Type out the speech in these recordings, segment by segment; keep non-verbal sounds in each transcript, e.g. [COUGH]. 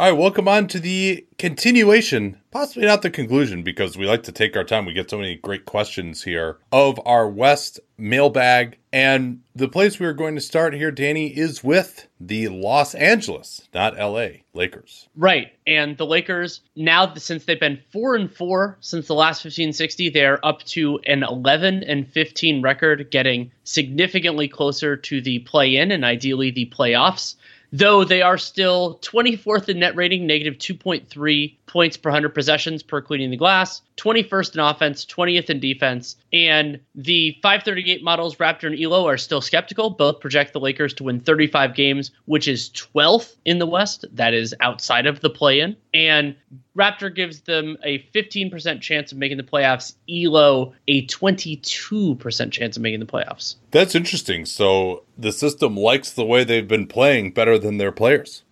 All right, welcome on to the continuation, possibly not the conclusion, because we like to take our time. We get so many great questions here of our West mailbag. And the place we are going to start here, Danny, is with the Los Angeles, not LA, Lakers. Right. And the Lakers, now since they've been 4 and 4 since the last 1560, they're up to an 11 and 15 record, getting significantly closer to the play in and ideally the playoffs though they are still 24th in net rating, negative 2.3 points per 100 possessions per cleaning the glass, 21st in offense, 20th in defense. And the 538 models, Raptor and Elo, are still skeptical. Both project the Lakers to win 35 games, which is 12th in the West. That is outside of the play in. And Raptor gives them a 15% chance of making the playoffs, Elo a 22% chance of making the playoffs. That's interesting. So the system likes the way they've been playing better than their players.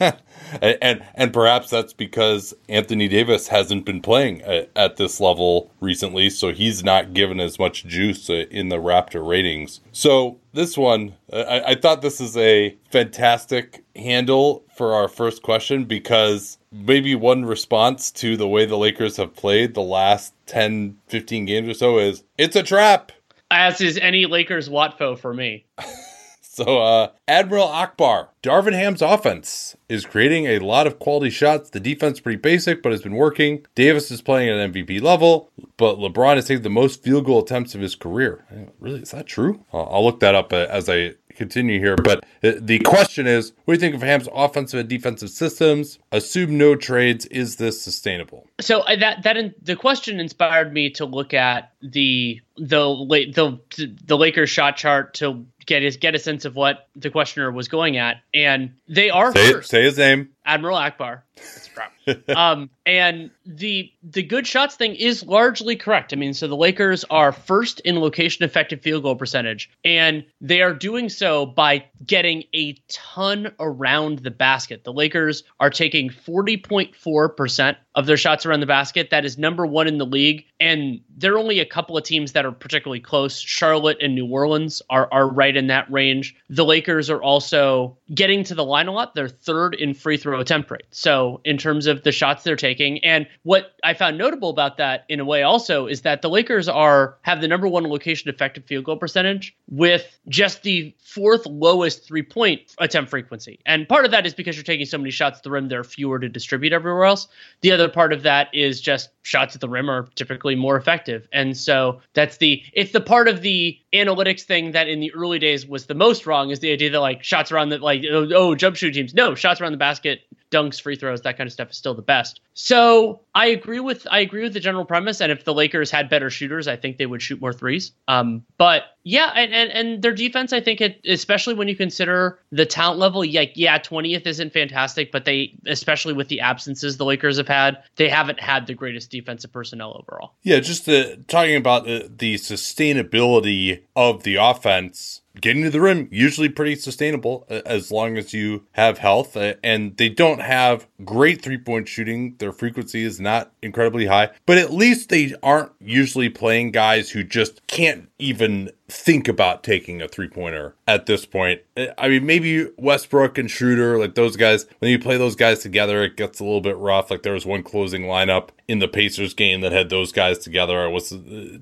[LAUGHS] and and perhaps that's because Anthony Davis hasn't been playing at, at, this level recently, so he's not given as much juice uh, in the Raptor ratings. So this one, I, I thought this is a fantastic handle for our first question because maybe one response to the way the Lakers have played the last 10, 15 games or so is it's a trap. As is any Lakers Watfo for me. [LAUGHS] So, uh, Admiral Ackbar, Darvin Ham's offense is creating a lot of quality shots. The defense pretty basic, but has been working. Davis is playing at an MVP level, but LeBron has taken the most field goal attempts of his career. Really, is that true? I'll look that up uh, as I continue here. But uh, the question is, what do you think of Ham's offensive and defensive systems? Assume no trades. Is this sustainable? So that that in, the question inspired me to look at the the the the Lakers shot chart to get his get a sense of what the questioner was going at, and they are say, say his name, Admiral Ackbar. That's [LAUGHS] um, and the the good shots thing is largely correct. I mean, so the Lakers are first in location effective field goal percentage, and they are doing so by getting a ton around the basket. The Lakers are taking 40.4% of their shots around the basket. That is number one in the league. And there are only a couple of teams that are particularly close. Charlotte and New Orleans are, are right in that range. The Lakers are also getting to the line a lot. They're third in free throw attempt rate. So, in terms of the shots they're taking, and what I found notable about that in a way also is that the Lakers are have the number one location effective field goal percentage with just the fourth lowest three point attempt frequency. And part of that is because you're taking so many shots at the rim, there are fewer to distribute everywhere else. The other part of that is just shots at the rim are typically more effective. And so that's the it's the part of the analytics thing that in the early days was the most wrong is the idea that like shots around the like oh, oh jump shoot teams. No, shots around the basket dunks, free throws, that kind of stuff is still the best. So I agree with I agree with the general premise. And if the Lakers had better shooters, I think they would shoot more threes. Um, but yeah, and, and, and their defense, I think it especially when you consider the talent level, like yeah, twentieth isn't fantastic, but they especially with the absences the Lakers have had, they haven't had the greatest defensive personnel overall. Yeah, just the, talking about the, the sustainability of the offense getting to the rim usually pretty sustainable uh, as long as you have health uh, and they don't have great three point shooting. Their frequency is not incredibly high but at least they aren't usually playing guys who just can't even think about taking a three pointer at this point. Uh, i mean maybe westbrook and schroeder like those guys when you play those guys together it gets a little bit rough. Like there was one closing lineup in the pacers game that had those guys together. I was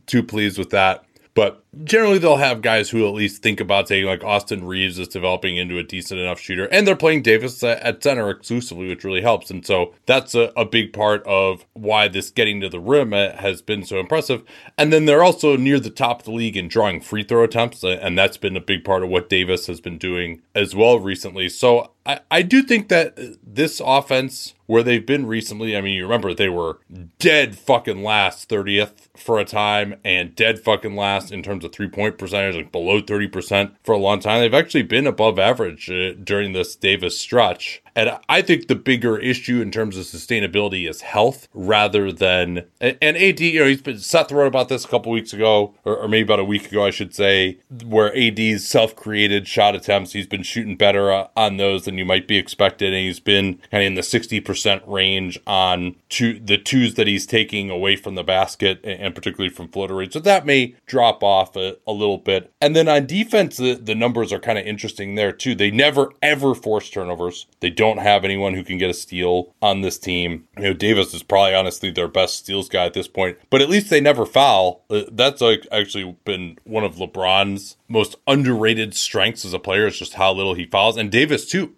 too pleased with that. But generally they'll have guys who at least think about taking like Austin Reaves is developing into a decent enough shooter, and they're playing Davis at center exclusively, which really helps. And so that's a, a big part of why this getting to the rim has been so impressive. And then they're also near the top of the league in drawing free throw attempts, and that's been a big part of what Davis has been doing as well recently. So I, I do think that this offense, where they've been recently, I mean, you remember they were dead fucking last 30th for a time and dead fucking last in terms of three point percentage, like below 30% for a long time. They've actually been above average uh, during this Davis stretch. And I think the bigger issue in terms of sustainability is health rather than and AD. You know, he's been Seth wrote about this a couple weeks ago, or, or maybe about a week ago, I should say, where AD's self-created shot attempts. He's been shooting better uh, on those than you might be expected, and he's been kind of in the sixty percent range on two the twos that he's taking away from the basket, and particularly from floater range. So that may drop off a, a little bit. And then on defense, the, the numbers are kind of interesting there too. They never ever force turnovers. They don't have anyone who can get a steal on this team. You know, Davis is probably honestly their best steals guy at this point, but at least they never foul. Uh, that's like actually been one of LeBron's most underrated strengths as a player is just how little he fouls. And Davis, too,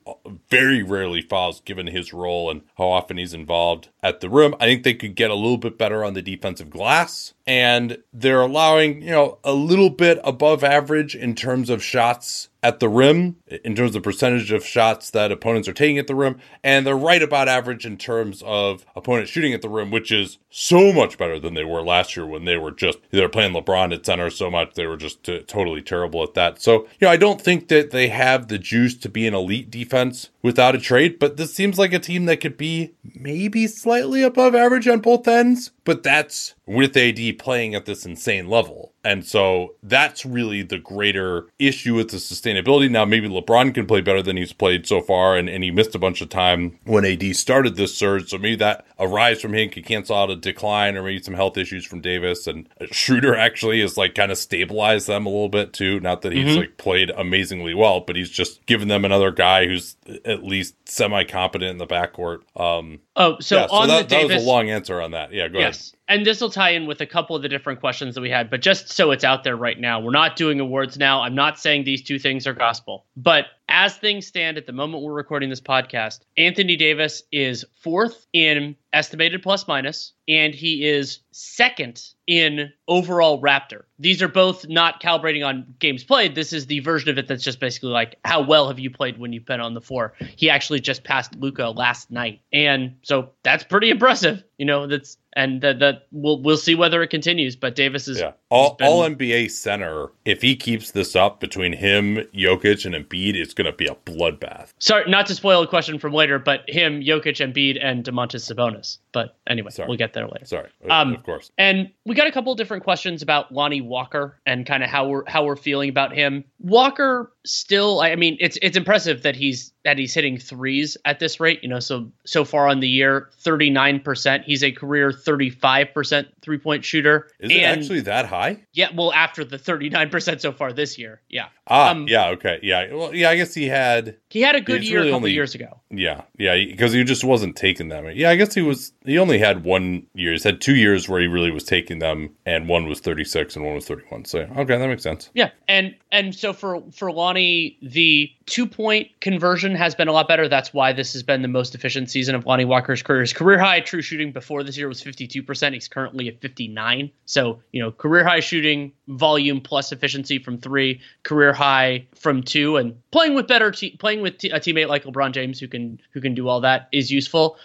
very rarely fouls given his role and how often he's involved at the rim. I think they could get a little bit better on the defensive glass. And they're allowing, you know, a little bit above average in terms of shots at the rim, in terms of percentage of shots that opponents are taking at the rim. And they're right about average in terms of opponents shooting at the rim, which is so much better than they were last year when they were just, they were playing LeBron at center so much. They were just t- totally terrible at that. So, you know, I don't think that they have the juice to be an elite defense without a trade, but this seems like a team that could be maybe slightly above average on both ends. But that's with AD playing at this insane level. And so that's really the greater issue with the sustainability. Now, maybe LeBron can play better than he's played so far, and, and he missed a bunch of time when AD started this surge. So maybe that a rise from him could cancel out a decline or maybe some health issues from Davis. And Schroeder actually is like kind of stabilized them a little bit too. Not that he's mm-hmm. like played amazingly well, but he's just given them another guy who's at least semi competent in the backcourt. Um, oh, so yeah, on so that, the Davis, that was a long answer on that. Yeah, go yes. ahead and this will tie in with a couple of the different questions that we had, but just so it's out there right now, we're not doing awards now. I'm not saying these two things are gospel, but as things stand at the moment we're recording this podcast, Anthony Davis is fourth in estimated plus minus, and he is second in overall Raptor. These are both not calibrating on games played. This is the version of it that's just basically like, how well have you played when you've been on the floor? He actually just passed Luka last night. And so that's pretty impressive. You know, that's and that that we'll we'll see whether it continues. But Davis is yeah. All been, all NBA center. If he keeps this up between him, Jokic, and Embiid, it's going to be a bloodbath. Sorry, not to spoil a question from later, but him, Jokic, Embiid, and Domantas Sabonis. But anyway, Sorry. we'll get there later. Sorry, um, of course. And we got a couple of different questions about Lonnie Walker and kind of how we're how we're feeling about him. Walker still, I mean, it's it's impressive that he's that he's hitting threes at this rate. You know, so so far on the year, thirty nine percent. He's a career thirty five percent three point shooter. Is and, it actually that high? Yeah. Well, after the thirty nine percent so far this year, yeah. Ah, um, yeah. Okay. Yeah. Well, yeah. I guess he had he had a good year really a couple only, years ago. Yeah. Yeah. Because he just wasn't taking them. Yeah. I guess he was. He only had one year. He's had two years where he really was taking them, and one was thirty six and one was thirty one. So okay, that makes sense. Yeah. And and so for for Lonnie, the two point conversion has been a lot better. That's why this has been the most efficient season of Lonnie Walker's career. His career high true shooting before this year was 52%. He's currently at 59. So, you know, career high shooting volume plus efficiency from three, career high from two, and playing with better, te- playing with a teammate like LeBron James who can who can do all that is useful.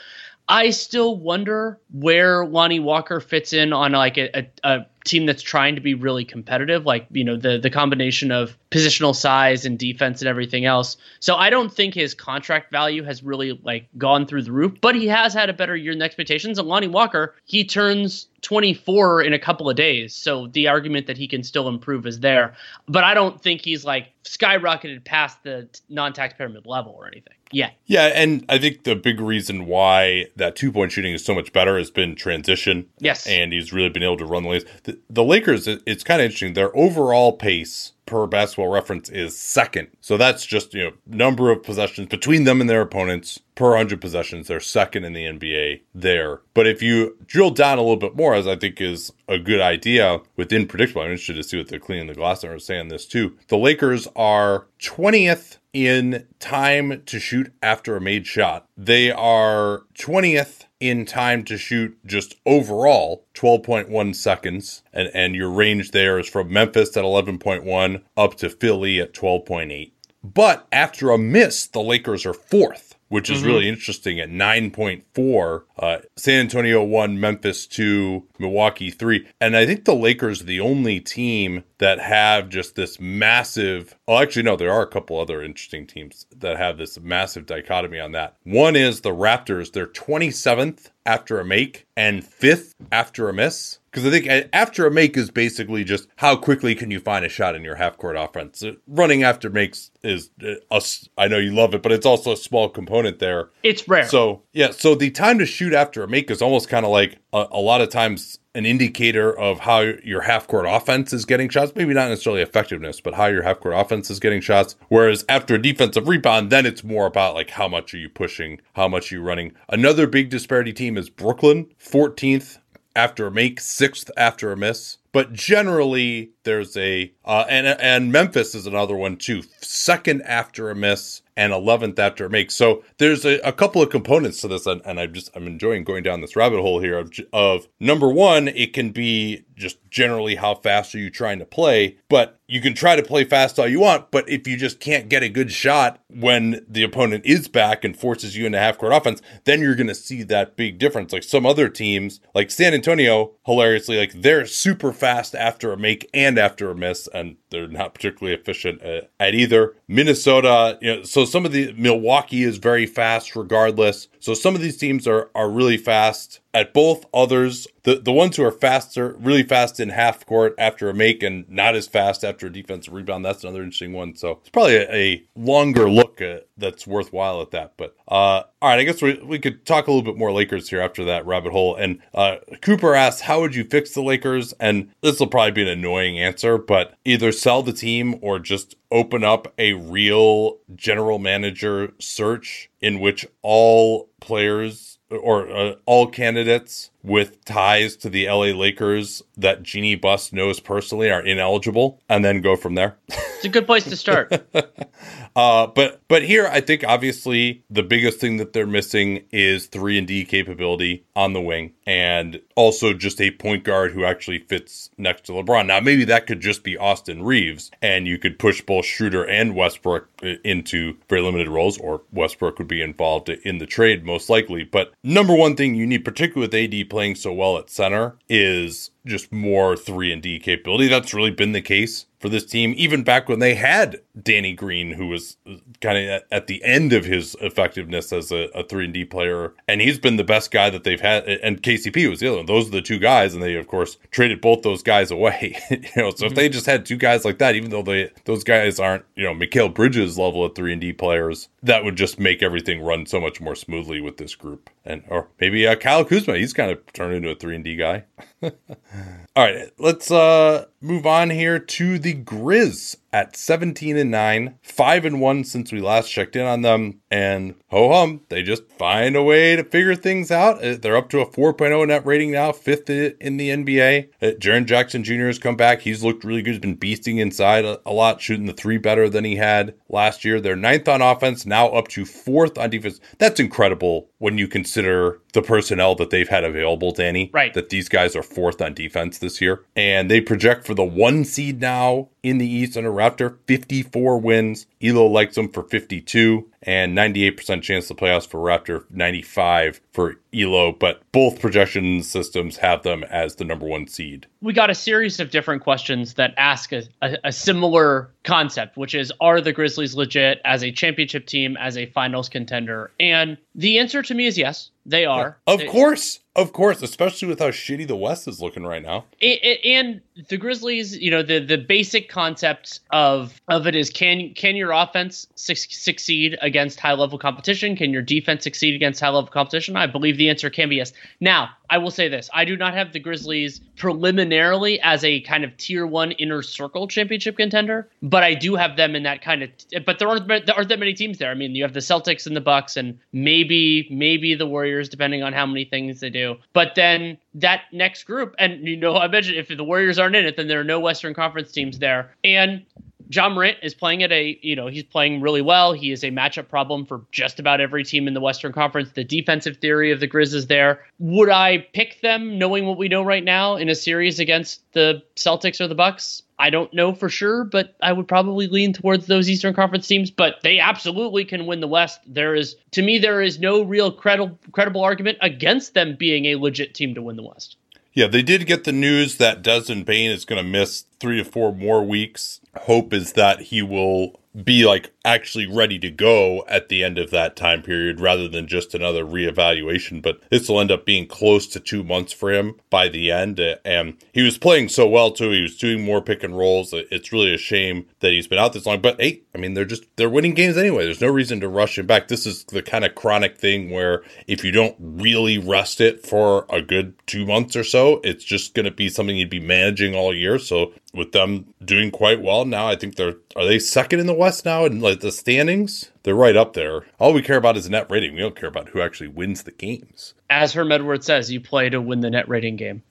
I still wonder where Lonnie Walker fits in on like a, a, a team that's trying to be really competitive, like you know the the combination of positional size and defense and everything else. So I don't think his contract value has really like gone through the roof, but he has had a better year than expectations. And Lonnie Walker, he turns 24 in a couple of days, so the argument that he can still improve is there. But I don't think he's like skyrocketed past the non-taxpayer mid level or anything. Yeah. Yeah, and I think the big reason why that two point shooting is so much better has been transition. Yes. And he's really been able to run the lanes. The, the Lakers, it's kind of interesting. Their overall pace per basketball reference is second. So that's just, you know, number of possessions between them and their opponents per 100 possessions. They're second in the NBA there. But if you drill down a little bit more, as I think is a good idea within predictable, I'm interested to see what the cleaning the glass are saying this too. The Lakers are 20th in time to shoot after a made shot. They are 20th in time to shoot just overall 12.1 seconds. And and your range there is from Memphis at 11.1 up to Philly at 12.8 but after a miss the Lakers are fourth which is mm-hmm. really interesting at 9.4. Uh, San Antonio 1, Memphis 2, Milwaukee 3. And I think the Lakers are the only team that have just this massive. Well, actually, no, there are a couple other interesting teams that have this massive dichotomy on that. One is the Raptors, they're 27th after a make and fifth after a miss. Because I think after a make is basically just how quickly can you find a shot in your half court offense. Uh, running after makes is us. I know you love it, but it's also a small component there. It's rare. So yeah, so the time to shoot after a make is almost kind of like a, a lot of times an indicator of how your half court offense is getting shots. Maybe not necessarily effectiveness, but how your half court offense is getting shots. Whereas after a defensive rebound, then it's more about like how much are you pushing, how much are you running. Another big disparity team is Brooklyn, 14th after a make, sixth after a miss. But generally, there's a uh, and and Memphis is another one too. Second after a miss and 11th after make. So there's a, a couple of components to this, and, and I'm just I'm enjoying going down this rabbit hole here of, of number one, it can be just generally how fast are you trying to play, but you can try to play fast all you want, but if you just can't get a good shot when the opponent is back and forces you into half court offense, then you're going to see that big difference. Like some other teams, like San Antonio, hilariously, like they're super fast after a make and after a miss, and they're not particularly efficient at, at either. Minnesota, you know, so some of the Milwaukee is very fast regardless. So some of these teams are are really fast at both others the the ones who are faster really fast in half court after a make and not as fast after a defensive rebound that's another interesting one. So it's probably a, a longer look at, that's worthwhile at that. But uh, all right i guess we, we could talk a little bit more lakers here after that rabbit hole. And uh, cooper asks how would you fix the lakers? And this will probably be an annoying answer but either sell the team or just open up a real general manager search in which all players or uh, all candidates with ties to the LA Lakers that Jeanie Buss knows personally are ineligible, and then go from there. It's a good place to start. [LAUGHS] uh, but but here, I think obviously the biggest thing that they're missing is three and D capability on the wing, and also just a point guard who actually fits next to LeBron. Now, maybe that could just be Austin Reaves, and you could push both Schroeder and Westbrook uh, into very limited roles, or Westbrook would be involved in the trade most likely. But number one thing you need, particularly with AD playing so well at center, is just more 3 and D capability. That's really been the case for this team, even back when they had Danny Green, who was kind of at, the end of his effectiveness as a, a 3 and D player. And he's been the best guy that they've had. And KCP was the other one. Those are the two guys. And they, of course, traded both those guys away. [LAUGHS] you know, so mm-hmm. if they just had two guys like that, even though they those guys aren't, you know, Mikal Bridges level of 3 and D players, that would just make everything run so much more smoothly with this group. And or maybe uh, Kyle Kuzma, he's kind of turned into a 3 and D guy. [LAUGHS] [LAUGHS] All right, let's uh move on here to the Grizz at 17 and 9, 5 and 1 since we last checked in on them. And ho hum, they just find a way to figure things out. Uh, they're up to a 4.0 net rating now, fifth in the NBA. Uh, Jaren Jackson Jr. has come back. He's looked really good. He's been beasting inside a, a lot, shooting the three better than he had last year. They're ninth on offense, now up to fourth on defense. That's incredible when you consider the personnel that they've had available, Danny. Right. That these guys are fourth on defense this year. And they project for the one seed now in the East under Raptor, 54 wins. Elo likes them for 52 and 98% chance to playoffs for Raptor, 95 for Elo, but both projection systems have them as the number one seed. We got a series of different questions that ask a, a, a, similar concept, which is Are the Grizzlies legit as a championship team, as a finals contender? And the answer to me is yes, they are. Yeah, of they, course. Of course, especially with how shitty the West is looking right now. And the Grizzlies, you know, the the basic concept of of it is can can your offense su- succeed against high level competition? Can your defense succeed against high level competition? I believe the answer can be yes. Now, I will say this: I do not have the Grizzlies preliminarily as a kind of tier one inner circle championship contender, but I do have them in that kind of. But there aren't there aren't that many teams there. I mean, you have the Celtics and the Bucks, and maybe maybe the Warriors, depending on how many things they do. But then that next group, and you know, I mentioned if the Warriors aren't in it, then there are no Western Conference teams there, and Ja Morant is playing at a, you know, he's playing really well. He is a matchup problem for just about every team in the Western Conference. The defensive theory of the Grizz is there. Would I pick them knowing what we know right now in a series against the Celtics or the Bucks? I don't know for sure, but I would probably lean towards those Eastern Conference teams. But they absolutely can win the West. There is, to me, there is no real credible credible argument against them being a legit team to win the West. Yeah, they did get the news that Desmond Bane is going to miss three to four more weeks. Hope is that he will be like actually ready to go at the end of that time period rather than just another reevaluation. But this will end up being close to two months for him by the end. Uh, and he was playing so well too. He was doing more pick and rolls. Uh, it's really a shame that he's been out this long. But hey, I mean, they're just they're winning games anyway. There's no reason to rush him back. This is the kind of chronic thing where if you don't really rest it for a good two months or so, it's just going to be something you'd be managing all year. So with them doing quite well now, I think they're are they second in the West now in like the standings? They're right up there. All we care about is net rating. We don't care about who actually wins the games. As Herm Edwards says, you play to win the net rating game.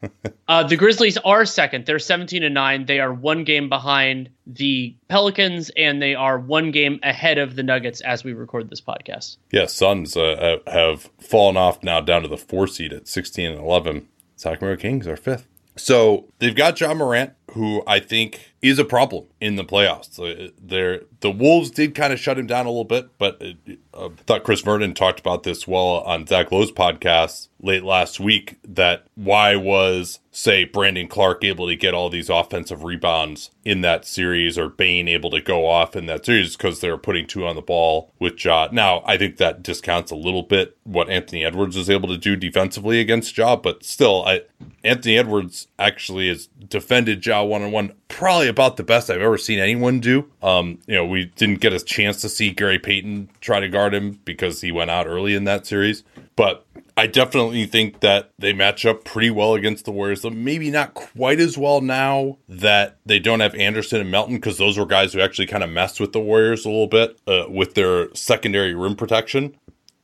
[LAUGHS] uh, the Grizzlies are second. They're 17 and 9. They are one game behind the Pelicans, and they are one game ahead of the Nuggets as we record this podcast. Yeah, Suns uh, have fallen off now down to the four seed at 16 and 11. Sacramento Kings are fifth. So they've got John Morant, who I think is a problem in the playoffs. Uh, they're, the Wolves did kind of shut him down a little bit, but uh, I thought Chris Vernon talked about this well on Zach Lowe's podcast late last week that why was, say, Brandon Clarke able to get all these offensive rebounds in that series or Bane able to go off in that series because they were putting two on the ball with Ja. Now, I think that discounts a little bit what Anthony Edwards was able to do defensively against Ja, but still, I, Anthony Edwards actually has defended One on one probably about the best I've ever seen anyone do. Um, you know, we didn't get a chance to see Gary Payton try to guard him because he went out early in that series, but I definitely think that they match up pretty well against the Warriors. Maybe not quite as well now that they don't have Anderson and Melton because those were guys who actually kind of messed with the Warriors a little bit uh, with their secondary rim protection.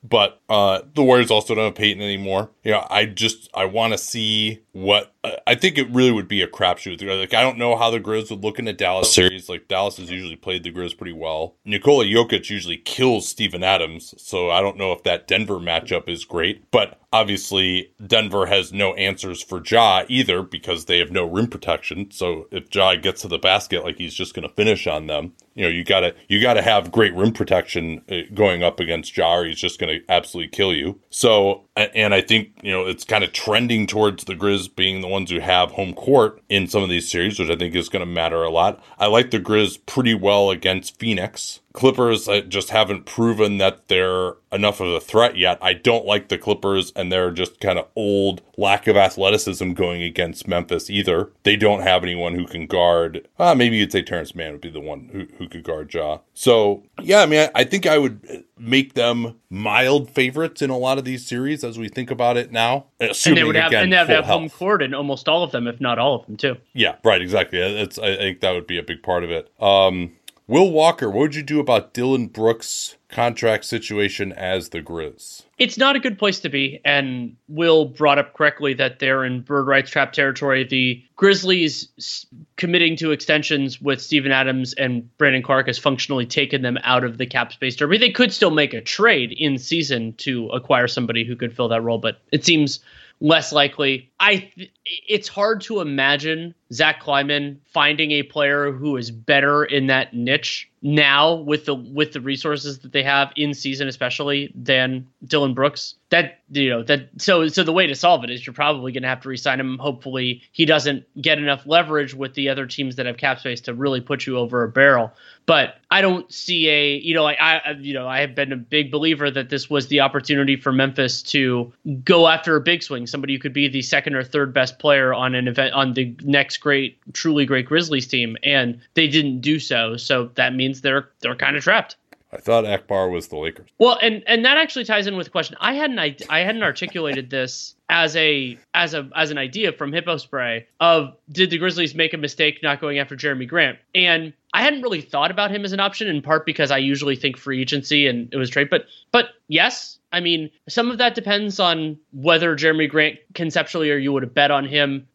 But uh, the Warriors also don't have Payton anymore. You know, I just I want to see what I think it really would be a crapshoot. Like I don't know how the Grizz would look in a Dallas series. Like Dallas has usually played the Grizz pretty well. Nikola Jokic usually kills Steven Adams, so I don't know if that Denver matchup is great. But obviously Denver has no answers for Ja either because they have no rim protection. So if Ja gets to the basket, like he's just going to finish on them. You know, you gotta you gotta have great rim protection uh, going up against Ja, or he's just going to absolutely kill you. So, and I think you know it's kind of trending towards the Grizz being the ones who have home court in some of these series, which I think is going to matter a lot. I like the Grizz pretty well against Phoenix. Clippers just haven't proven that they're enough of a threat yet. I don't like the Clippers and they're just kind of old lack of athleticism going against Memphis either. They don't have anyone who can guard. Uh, maybe you'd say Terance Mann would be the one who, who could guard Ja. So yeah, I mean, I, I think I would make them mild favorites in a lot of these series as we think about it now. Assuming, and they would have, again, and they have, have home court in almost all of them, if not all of them, too. Yeah, right, exactly. It's, I think that would be a big part of it. Um, Will Walker, what would you do about Dillon Brooks' contract situation as the Grizz? It's not a good place to be, and Will brought up correctly that they're in bird rights trap territory. The Grizzlies committing to extensions with Steven Adams and Brandon Clarke has functionally taken them out of the cap space derby. They could still make a trade in season to acquire somebody who could fill that role, but it seems less likely. I it's hard to imagine Zach Kleiman finding a player who is better in that niche now with the with the resources that they have in season especially than Dillon Brooks. That you know that so so the way to solve it is you're probably going to have to resign him. Hopefully he doesn't get enough leverage with the other teams that have cap space to really put you over a barrel. But I don't see a you know I, I you know I have been a big believer that this was the opportunity for Memphis to go after a big swing, somebody who could be the second or third best player on an event on the next great truly great Grizzlies team, and they didn't do so. So that means they're they're kind of trapped. I thought Ackbar was the Lakers. Well, and and that actually ties in with the question. I hadn't I, I hadn't articulated this as a as a as an idea from Hippo Spray of did the Grizzlies make a mistake not going after Jerami Grant? And I hadn't really thought about him as an option in part because I usually think free agency and it was trade, but but yes, I mean, some of that depends on whether Jerami Grant conceptually or you would have bet on him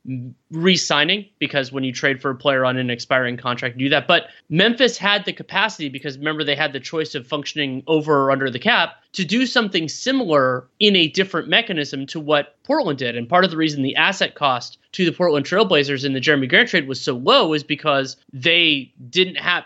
re-signing because when you trade for a player on an expiring contract, you do that. But Memphis had the capacity because remember they had the choice of functioning over or under the cap to do something similar in a different mechanism to what Portland did. And part of the reason the asset cost to the Portland Trailblazers in the Jerami Grant trade was so low is because they didn't have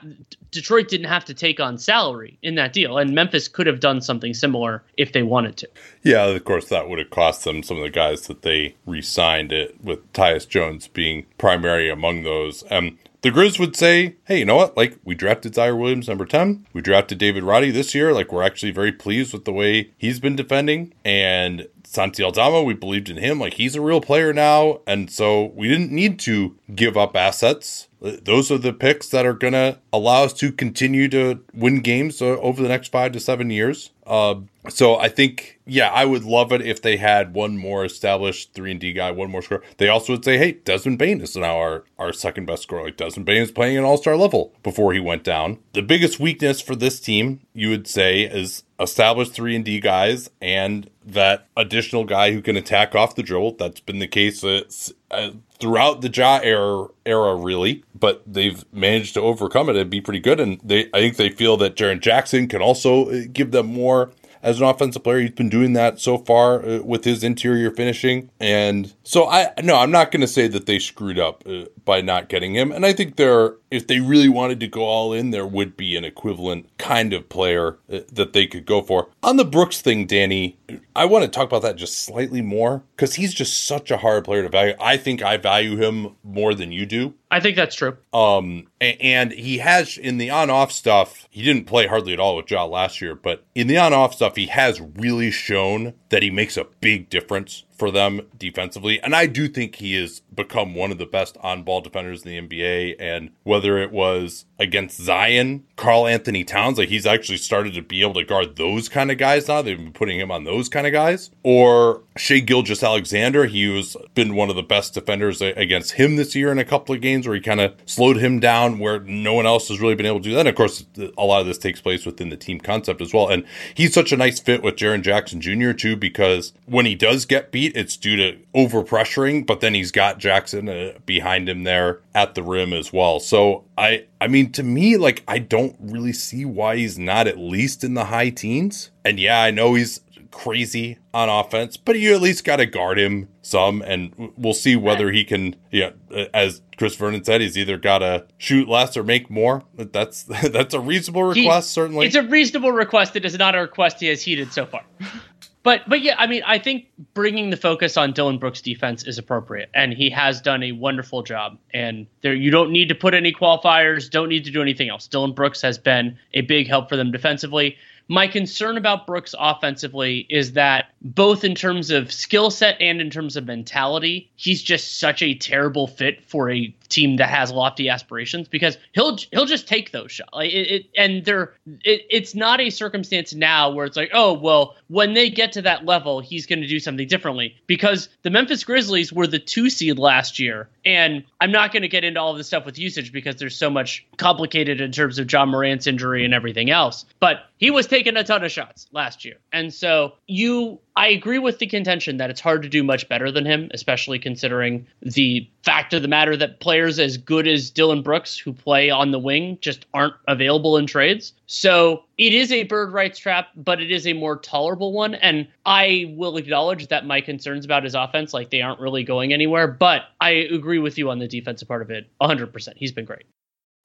Detroit didn't have to take on salary in that deal, and Memphis could have done something similar if they wanted to. Yeah, of course, that would have cost them some of the guys that they re-signed it with Tyus Jones being primary among those. Um, the Grizz would say, hey, you know what? Like, we drafted Ziaire Williams number 10. We drafted David Roddy this year. Like, we're actually very pleased with the way he's been defending. And Santi Aldama, we believed in him. Like, he's a real player now. And so we didn't need to give up assets. Those are the picks that are going to allow us to continue to win games uh, over the next five to seven years. Uh, so I think, yeah, I would love it if they had one more established three and D guy, one more scorer. They also would say, hey, Desmond Bane is now our, our second best scorer. Like Desmond Bane is playing an all star level before he went down. The biggest weakness for this team, you would say, is established three and D guys and that additional guy who can attack off the dribble. That's been the case uh, uh, throughout the Ja era, era, really. But they've managed to overcome it and be pretty good. And they, I think they feel that Jaren Jackson can also uh, give them more as an offensive player. He's been doing that so far uh, with his interior finishing. And so I no, I'm not going to say that they screwed up uh, by not getting him. And I think there if they really wanted to go all in, there would be an equivalent kind of player uh, that they could go for. On the Brooks thing, Danny, I want to talk about that just slightly more because he's just such a hard player to value. I think I value him more than you do. I think that's true. Um, and he has in the on-off stuff. He didn't play hardly at all with Ja last year, but in the on-off stuff, he has really shown that he makes a big difference for them defensively. And I do think he has become one of the best on ball defenders in the NBA. And whether it was against Zion, Karl-Anthony Towns, like he's actually started to be able to guard those kind of guys now. They've been putting him on those kind of guys. Or Shai Gilgeous-Alexander, he was been one of the best defenders against him this year in a couple of games where he kind of slowed him down where no one else has really been able to do that. And of course, a lot of this takes place within the team concept as well. And he's such a nice fit with Jaren Jackson Jr. too, because when he does get beat, it's due to over pressuring, but then he's got Jackson uh, behind him there at the rim as well. So I, I mean, to me, like I don't really see why he's not at least in the high teens. And yeah, I know he's crazy on offense, but you at least got to guard him some, and we'll see whether he can. Yeah, as Chris Vernon said, he's either got to shoot less or make more. That's [LAUGHS] that's a reasonable request, he, certainly. It's a reasonable request. It is not a request he has heeded so far. [LAUGHS] But but yeah, I mean, I think bringing the focus on Dillon Brooks' defense is appropriate, and he has done a wonderful job. And there, you don't need to put any qualifiers, don't need to do anything else. Dillon Brooks has been a big help for them defensively. My concern about Brooks offensively is that both in terms of skill set and in terms of mentality, he's just such a terrible fit for a team that has lofty aspirations because he'll he'll just take those shots. Like it, it, and they're it, it's not a circumstance now where it's like, oh well, when they get to that level, he's going to do something differently because the Memphis Grizzlies were the two seed last year, and I'm not going to get into all of this stuff with usage because there's so much complicated in terms of John Morant's injury and everything else. But he was taking a ton of shots last year, and so you I agree with the contention that it's hard to do much better than him, especially considering the fact of the matter that players as good as Dillon Brooks who play on the wing just aren't available in trades. So it is a bird rights trap, but it is a more tolerable one. And I will acknowledge that my concerns about his offense, like they aren't really going anywhere. But I agree with you on the defensive part of it 100%. He's been great.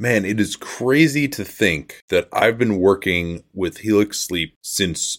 Man, it is crazy to think that I've been working with Helix Sleep since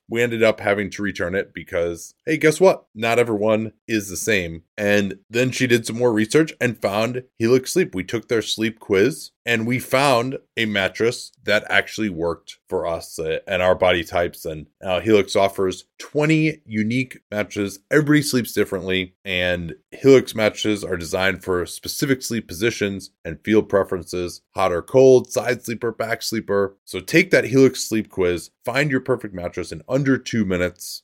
we ended up having to return it because, hey, guess what? Not everyone is the same. And then she did some more research and found Helix Sleep. We took their sleep quiz and we found a mattress that actually worked for us uh, and our body types. And uh, Helix offers 20 unique mattresses. Everybody sleeps differently, and Helix mattresses are designed for specific sleep positions and field preferences hot or cold, side sleeper, back sleeper. So take that Helix sleep quiz, find your perfect mattress in under two minutes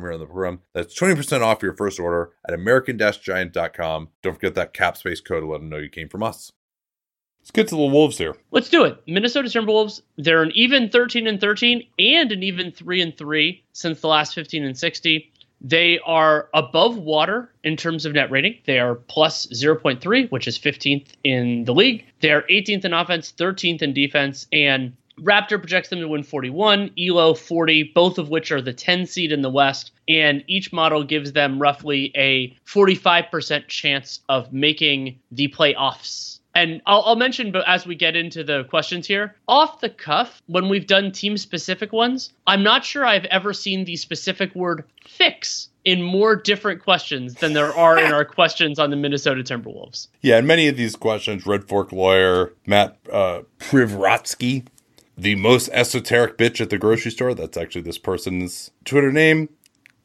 here on the program. That's 20% off your first order at American Giant.com. Don't forget that cap space code to let them know you came from us. Let's get to the Wolves here. Let's do it. Minnesota Timberwolves, they're an even 13 and 13 and an even 3 and 3 since the last 15 and 60. They are above water in terms of net rating. They are plus 0.3, which is 15th in the league. They are 18th in offense, 13th in defense, and Raptor projects them to win 41, Elo 40, both of which are the 10 seed in the West. And each model gives them roughly a 45% chance of making the playoffs and I'll, I'll, mention, but as we get into the questions here, off the cuff, when we've done team specific ones, I'm not sure I've ever seen the specific word fix in more different questions than there are in our [LAUGHS] questions on the Minnesota Timberwolves. Yeah, and many of these questions, Red Fork lawyer Matt uh, Privratsky, the most esoteric bitch at the grocery store. That's actually this person's Twitter name.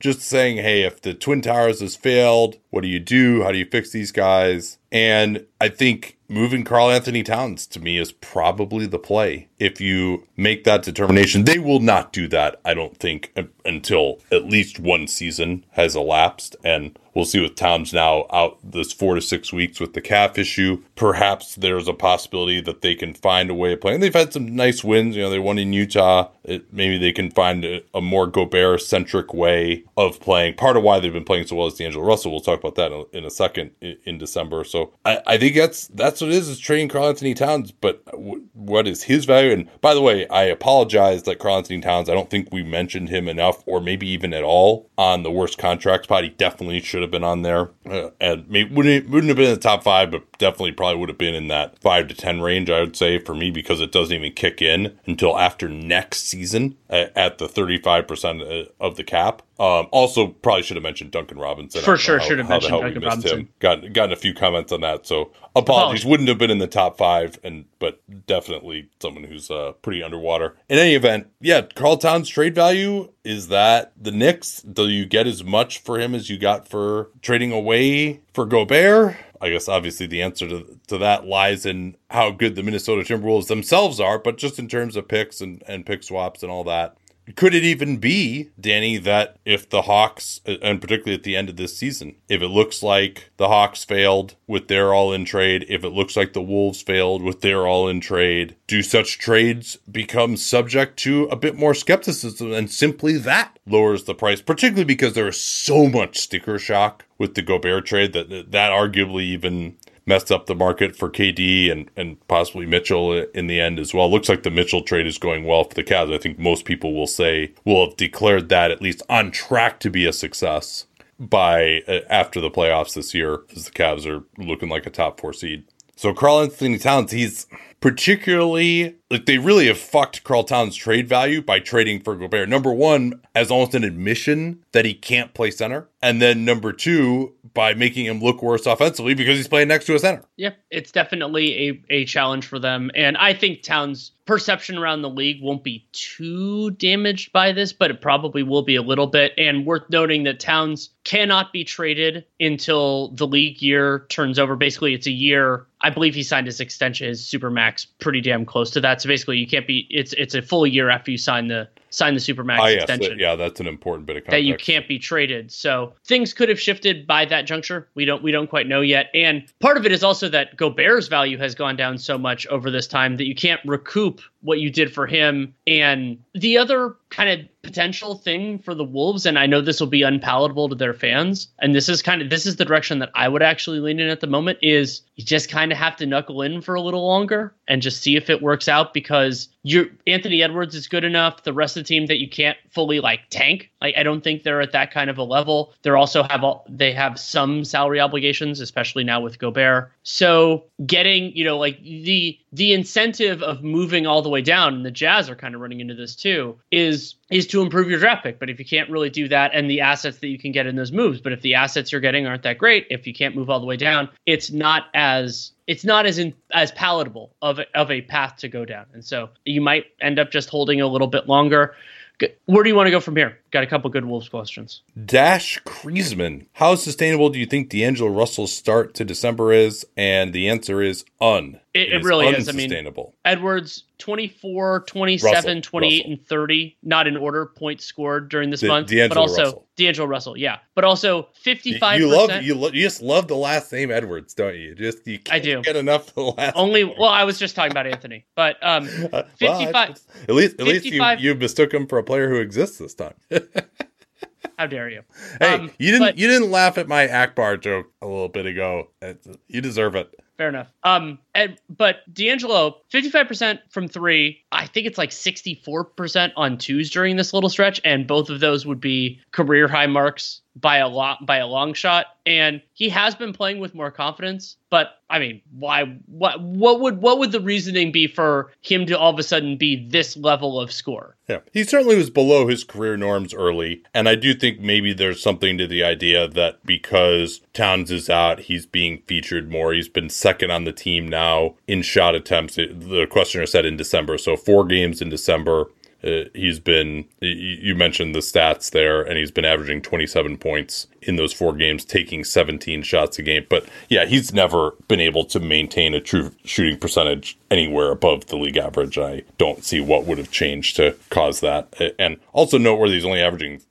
Just saying, hey, if the Twin Towers has failed, what do you do? How do you fix these guys? And I think moving Karl Anthony Towns to me is probably the play. If you make that determination, they will not do that, I don't think, until at least one season has elapsed. And we'll see with Towns now out this four to six weeks with the calf issue. Perhaps there's a possibility that they can find a way of playing. They've had some nice wins. You know, they won in Utah. It, maybe they can find a, a more Gobert centric way of playing. Part of why they've been playing so well is D'Angelo Russell. We'll talk about that in, in a second in, in, December. So I, I think that's that's what it is is trading Karl Anthony Towns. But w- what is his value? And by the way, I apologize that Karl Anthony Towns. I don't think we mentioned him enough, or maybe even at all, on the worst contracts. spot. He definitely should have been on there, uh, and maybe wouldn't wouldn't have been in the top five, but definitely probably would have been in that five to ten range. I would say for me because it doesn't even kick in until after next season at, at the thirty five percent uh, of the cap. Um, also, probably should have mentioned Duncan Robinson. For sure, should have mentioned Duncan Robinson. Him. Got gotten a few comments on that, so apologies. apologies. Wouldn't have been in the top five, and but definitely someone who's uh, pretty underwater. In any event, yeah, Karl Towns trade value is that the Knicks. Do you get as much for him as you got for trading away for Gobert? I guess obviously the answer to, to that lies in how good the Minnesota Timberwolves themselves are, but just in terms of picks and, and pick swaps and all that, could it even be, Danny, that if the Hawks, and particularly at the end of this season, if it looks like the Hawks failed with their all in trade, if it looks like the Wolves failed with their all in trade, do such trades become subject to a bit more skepticism? And simply that lowers the price, particularly because there is so much sticker shock with the Gobert trade that that arguably even messed up the market for KD and, and possibly Mitchell in the end as well. Looks like the Mitchell trade is going well for the Cavs. I think most people will say will have declared that at least on track to be a success by uh, after the playoffs this year, as the Cavs are looking like a top four seed. So Karl Anthony Towns, he's particularly like they really have fucked Karl Towns' trade value by trading for Gobert. Number one, as almost an admission that he can't play center, and then number two, by making him look worse offensively because he's playing next to a center. Yeah, it's definitely a, a challenge for them, and I think Towns' perception around the league won't be too damaged by this, but it probably will be a little bit. And worth noting that Towns cannot be traded until the league year turns over. Basically, it's a year. I believe he signed his extension, his super max, pretty damn close to that. So basically, you can't be. It's it's a full year after you sign the sign the supermax ah, extension. yeah, that's an important bit of context. that you can't be traded. So things could have shifted by that juncture. We don't we don't quite know yet. And part of it is also that Gobert's value has gone down so much over this time that you can't recoup what you did for him. And the other kind of potential thing for the Wolves, and I know this will be unpalatable to their fans, and this is kind of this is the direction that I would actually lean in at the moment, is you just kind of have to knuckle in for a little longer and just see if it works out because you Anthony Edwards is good enough. The rest of the team that you can't fully like tank. Like I don't think they're at that kind of a level. They're also have all they have some salary obligations, especially now with Gobert. So getting, you know, like the the incentive of moving all the way down, and the Jazz are kind of running into this too, is is to improve your draft pick. But if you can't really do that and the assets that you can get in those moves, but if the assets you're getting aren't that great, if you can't move all the way down, it's not as it's not as in, as palatable of of a path to go down. And so you might end up just holding a little bit longer. Where do you want to go from here? Got a couple good Wolves questions. Dash Kriesman. How sustainable do you think D'Angelo Russell's start to December is? And the answer is un. It, it, really is. I mean, Edwards 24, 27, Russell, 28, Russell. and 30, not in order, points scored during this month. D'Angelo but also Russell. D'Angelo Russell, yeah. But also 55 You love you, lo- you just love the last name Edwards, don't you? Just you I do. get enough of the last Only name. well, I was just talking about Anthony. But um [LAUGHS] 55 well, at least at least you, you mistook him for a player who exists this time. [LAUGHS] [LAUGHS] How dare you? Hey, um, you didn't but, you didn't laugh at my Ackbar joke a little bit ago. You deserve it. Fair enough. Um, and, but D'Angelo, 55% from three. I think it's like 64% on twos during this little stretch. And both of those would be career high marks by a lot by a long shot. And he has been playing with more confidence but i mean why what what would what would the reasoning be for him to all of a sudden be this level of score yeah he certainly was below his career norms early. And i do think maybe there's something to the idea that because towns is out he's being featured more. He's been second on the team now in shot attempts the questioner said in december so four games in december uh, he's been, you mentioned the stats there, and he's been averaging 27 points in those four games, taking 17 shots a game. But yeah, he's never been able to maintain a true shooting percentage anywhere above the league average. I don't see what would have changed to cause that. And also noteworthy, he's only averaging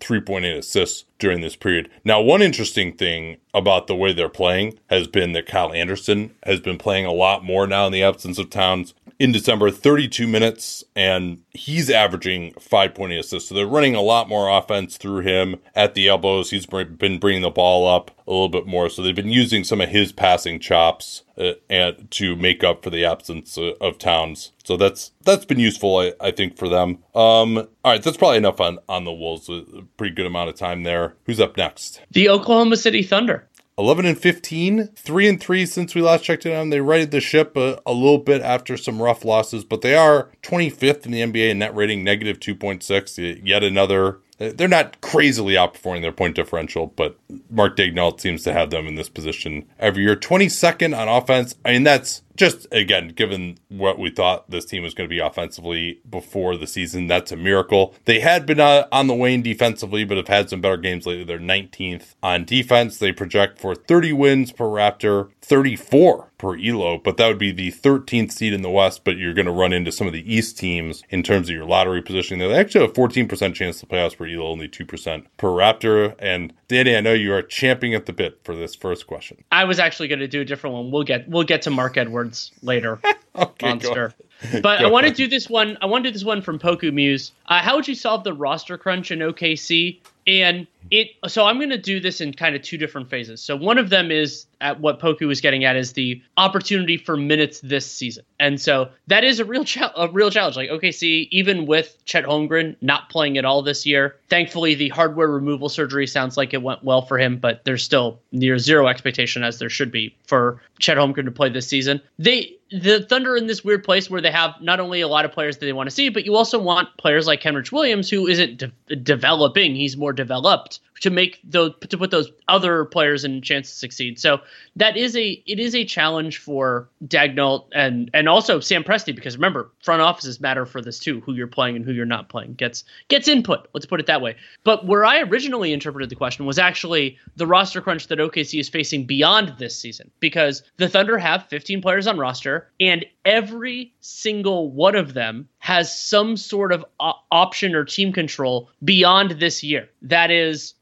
3.8 assists during this period. Now, one interesting thing about the way they're playing has been that Kyle Anderson has been playing a lot more now in the absence of Towns in December, 32 minutes, and he's averaging 5.8 assists. So they're running a lot more offense through him at the elbows. He's been bringing the ball up a little bit more. So they've been using some of his passing chops uh, and to make up for the absence uh, of Towns. So that's that's been useful, I, I think, for them. Um, all right, that's probably enough on on the Wolves. A pretty good amount of time there. Who's up next? The Oklahoma City Thunder. 11 and 15, 3 and 3 since we last checked in on. Them. They righted the ship a, a, little bit after some rough losses, but they are 25th in the NBA in net rating, negative 2.6. Yet another they're not crazily outperforming their point differential, but Mark Daigneault seems to have them in this position every year. 22nd on offense. I mean, that's just again, given what we thought this team was going to be offensively before the season, that's a miracle. They had been uh, on the wane defensively, but have had some better games lately. They're 19th on defense. They project for 30 wins per Raptor, 34 per Elo, but that would be the 13th seed in the West. But you're going to run into some of the East teams in terms of your lottery positioning. They actually have a 14% chance to playoffs per Elo, only 2% per Raptor. And Danny, I know you are champing at the bit for this first question. I was actually going to do a different one. We'll get we'll get to Mark Edwards later. [LAUGHS] okay, monster. But [LAUGHS] I want to do this one. I want to do this one from Poku Muse. Uh, how would you solve the roster crunch in OKC? And it so I'm going to do this in kind of two different phases. So one of them is at what Poku was getting at is the opportunity for minutes this season, and so that is a real a real challenge. Like OKC, even with Chet Holmgren not playing at all this year, thankfully the hardware removal surgery sounds like it went well for him, but there's still near zero expectation as there should be for Chet Holmgren to play this season. They the Thunder in this weird place where they have not only a lot of players that they want to see, but you also want players like Kenrich Williams, who isn't de- developing; he's more developed to make those to put those other players in chance to succeed. So that is a it is a challenge for Daigneault and and also Sam Presti because remember front offices matter for this too. Who you're playing and who you're not playing gets gets input. Let's put it that way. But where I originally interpreted the question was actually the roster crunch that OKC is facing beyond this season because the Thunder have 15 players on roster and every single one of them has some sort of option or team control beyond this year. That is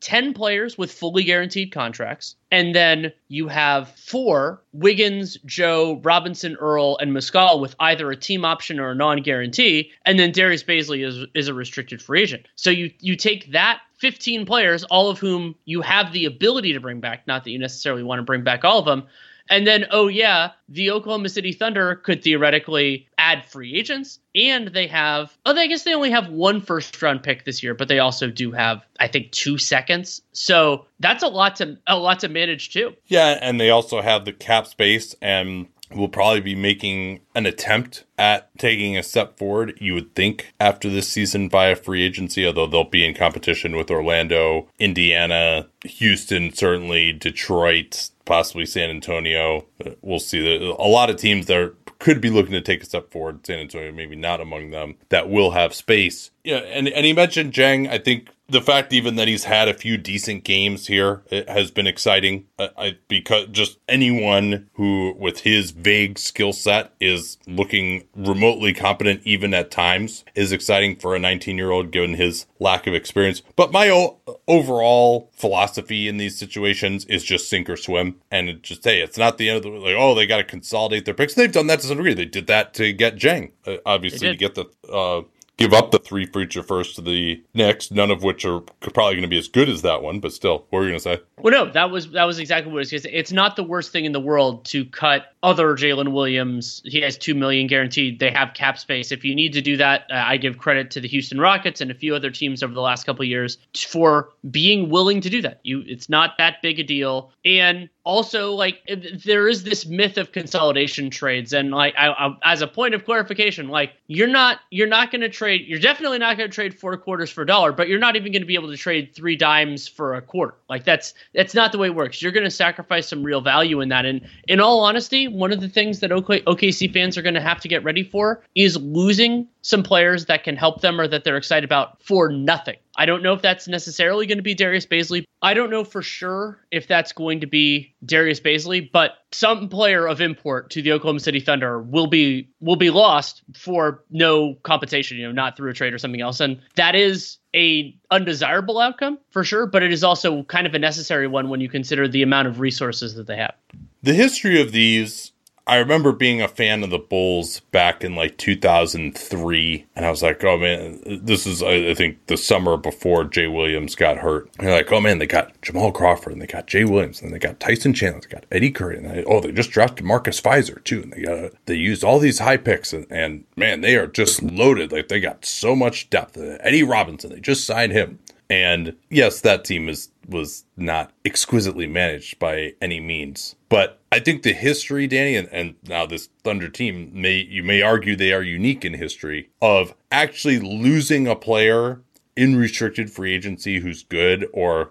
10 players with fully guaranteed contracts. And then you have four Wiggins, Joe, Robinson, Earl, and Muscala with either a team option or a non guarantee. And then Darius Bazley is, is a restricted free agent. So you, you take that 15 players, all of whom you have the ability to bring back, not that you necessarily want to bring back all of them, and then, oh, yeah, the Oklahoma City Thunder could theoretically add free agents. And they have, oh, I guess they only have one first round pick this year, but they also do have, I think, two seconds. So that's a lot to a lot to manage too. Yeah, and they also have the cap space and will probably be making an attempt at taking a step forward, you would think, after this season via free agency, although they'll be in competition with Orlando, Indiana, Houston, certainly, Detroit, possibly San Antonio. Uh, we'll see. A lot of teams that could be looking to take a step forward. San Antonio, maybe not among them, that will have space. Yeah, and and he mentioned Dieng. I think the fact even that he's had a few decent games here has been exciting. I, I, because just anyone who with his vague skill set is looking remotely competent even at times is exciting for a 19 year old given his lack of experience. But my o- overall philosophy in these situations is just sink or swim, and it just hey, it's not the end of the like oh they got to consolidate their picks. They've done that to some degree. They did that to get Dieng, uh, obviously to get the. Uh, give up the three future first to the Knicks, none of which are probably going to be as good as that one, but still, what were you going to say? Well, no, that was that was exactly what was. Because it's not the worst thing in the world to cut other Jalen Williams. He has two million guaranteed. They have cap space. If you need to do that, uh, I give credit to the Houston Rockets and a few other teams over the last couple years for being willing to do that. You, it's not that big a deal, and also like there is this myth of consolidation trades and like I, I, as a point of clarification like you're not you're not going to trade you're definitely not going to trade four quarters for a dollar but you're not even going to be able to trade three dimes for a quarter. Like that's that's not the way it works. You're going to sacrifice some real value in that and in all honesty one of the things that OK, okc fans are going to have to get ready for is losing some players that can help them or that they're excited about for nothing I don't know if that's necessarily going to be Darius Bazley. I don't know for sure if that's going to be Darius Bazley, but some player of import to the Oklahoma City Thunder will be will be lost for no compensation, you know, not through a trade or something else. And that is a undesirable outcome for sure, but it is also kind of a necessary one when you consider the amount of resources that they have. The history of these I remember being a fan of the Bulls back in like 2003, and I was like, oh man, this is I think the summer before Jay Williams got hurt. And you're like, oh man, they got Jamal Crawford and they got Jay Williams and they got Tyson Chandler, they got Eddie Curry, and they, oh they just drafted Marcus Fizer too, and they got they used all these high picks, and, and man, they are just loaded. Like they got so much depth. Eddie Robinson, they just signed him. And yes, that team is was not exquisitely managed by any means. But I think the history, Danny, and, and now this Thunder team may you may argue they are unique in history of actually losing a player in restricted free agency who's good or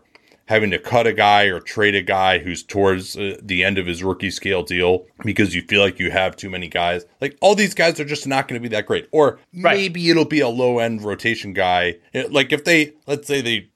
having to cut a guy or trade a guy who's towards uh, the end of his rookie scale deal because you feel like you have too many guys. Like all these guys are just not going to be that great. Or right. maybe it'll be a low end rotation guy. Like if they, let's say they,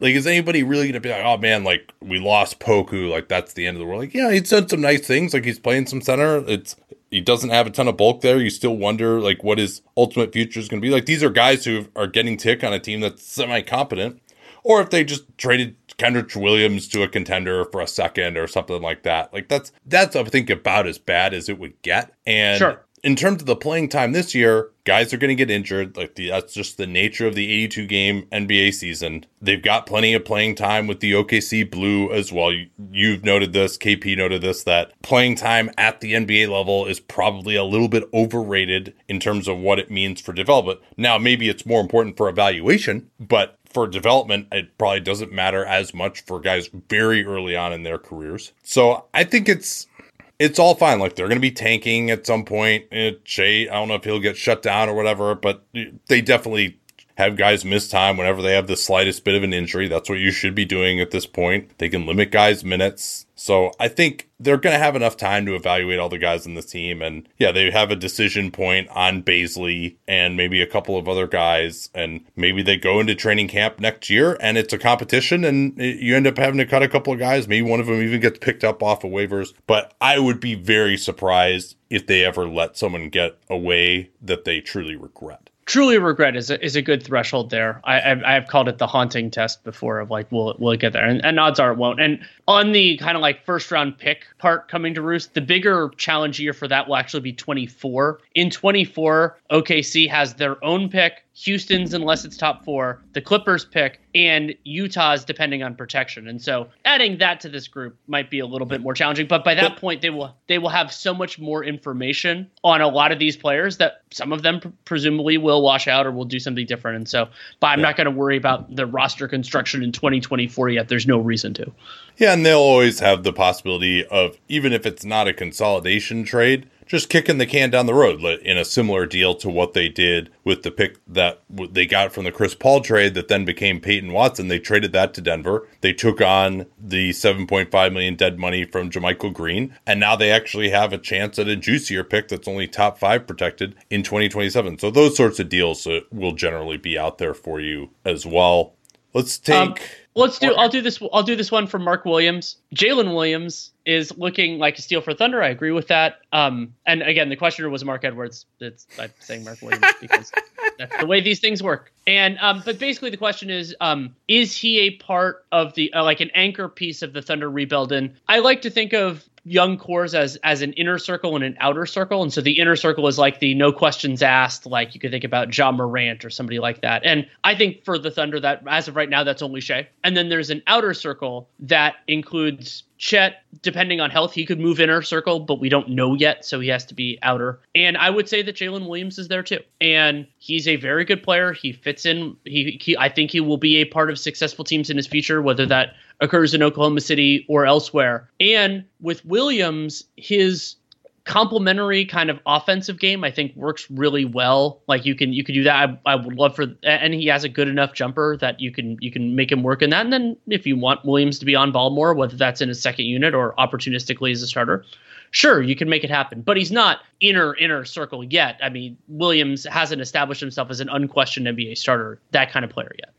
like, is anybody really going to be like, oh man, like we lost Poku, like that's the end of the world? Like, yeah, he's done some nice things. Like he's playing some center. It's, he doesn't have a ton of bulk there. You still wonder like what his ultimate future is going to be. Like these are guys who are getting tick on a team that's semi competent or if they just traded Kenrich Williams to a contender for a second or something like that. Like that's that's I think about as bad as it would get. And sure. in terms of the playing time this year, guys are going to get injured. Like the, that's just the nature of the 82 game NBA season. They've got plenty of playing time with the OKC Blue as well. You, have noted this, KP noted this that playing time at the NBA level is probably a little bit overrated in terms of what it means for development. Now, maybe it's more important for evaluation, but for development, it probably doesn't matter as much for guys very early on in their careers. So I think it's it's all fine. Like they're going to be tanking at some point. Eh, Jay, I don't know if he'll get shut down or whatever, but they definitely have guys miss time whenever they have the slightest bit of an injury. That's what you should be doing at this point. They can limit guys' minutes. So I think they're going to have enough time to evaluate all the guys in the team. And yeah, they have a decision point on Bazley and maybe a couple of other guys. And maybe they go into training camp next year and it's a competition and you end up having to cut a couple of guys. Maybe one of them even gets picked up off of waivers. But I would be very surprised if they ever let someone get away that they truly regret truly regret is a, is a good threshold there. I, I've, I've called it the haunting test before of like, will it, will it get there? And, and odds are it won't. And on the kind of like first round pick part coming to roost, the bigger challenge year for that will actually be 24. In 24, OKC has their own pick Houston's unless it's top four, the Clippers pick, and Utah's depending on protection. And so adding that to this group might be a little bit more challenging. But by that point, they will they will have so much more information on a lot of these players that some of them pr- presumably will wash out or will do something different. And so, but I'm yeah. not going to worry about the roster construction in 2024 yet. There's no reason to. Yeah, and they'll always have the possibility of even if it's not a consolidation trade just kicking the can down the road in a similar deal to what they did with the pick that they got from the Chris Paul trade that then became Peyton Watson. They traded that to Denver. They took on the 7.5 million dead money from JaMychal Green, and now they actually have a chance at a juicier pick that's only top five protected in 2027. So those sorts of deals uh, will generally be out there for you as well. Let's um, take. Um, let's do. I'll do this. I'll do this one for Mark Williams. Jalen Williams is looking like a steal for Thunder. I agree with that. Um, and again, the questioner was Mark Edwards. It's I'm saying Mark Williams [LAUGHS] because that's the way these things work. And um, but basically, the question is, um, is he a part of the uh, like an anchor piece of the Thunder rebuild? And I like to think of young cores as as an inner circle and an outer circle. And so the inner circle is like the no questions asked, like you could think about Ja Morant or somebody like that. And I think for the Thunder, that as of right now, that's only Shai. And then there's an outer circle that includes Chet, depending on health, he could move inner circle, but we don't know yet, so he has to be outer. And I would say that Jalen Williams is there too, and he's a very good player. He fits in. He, he I think he will be a part of successful teams in his future, whether that occurs in Oklahoma City or elsewhere. And with Williams, his complementary kind of offensive game I think works really well. Like you can you could do that. I, I, would love for and he has a good enough jumper that you can you can make him work in that. And then if you want Williams to be on ball more, whether that's in his second unit or opportunistically as a starter, sure you can make it happen. But he's not inner inner circle yet. I mean Williams hasn't established himself as an unquestioned NBA starter, that kind of player yet.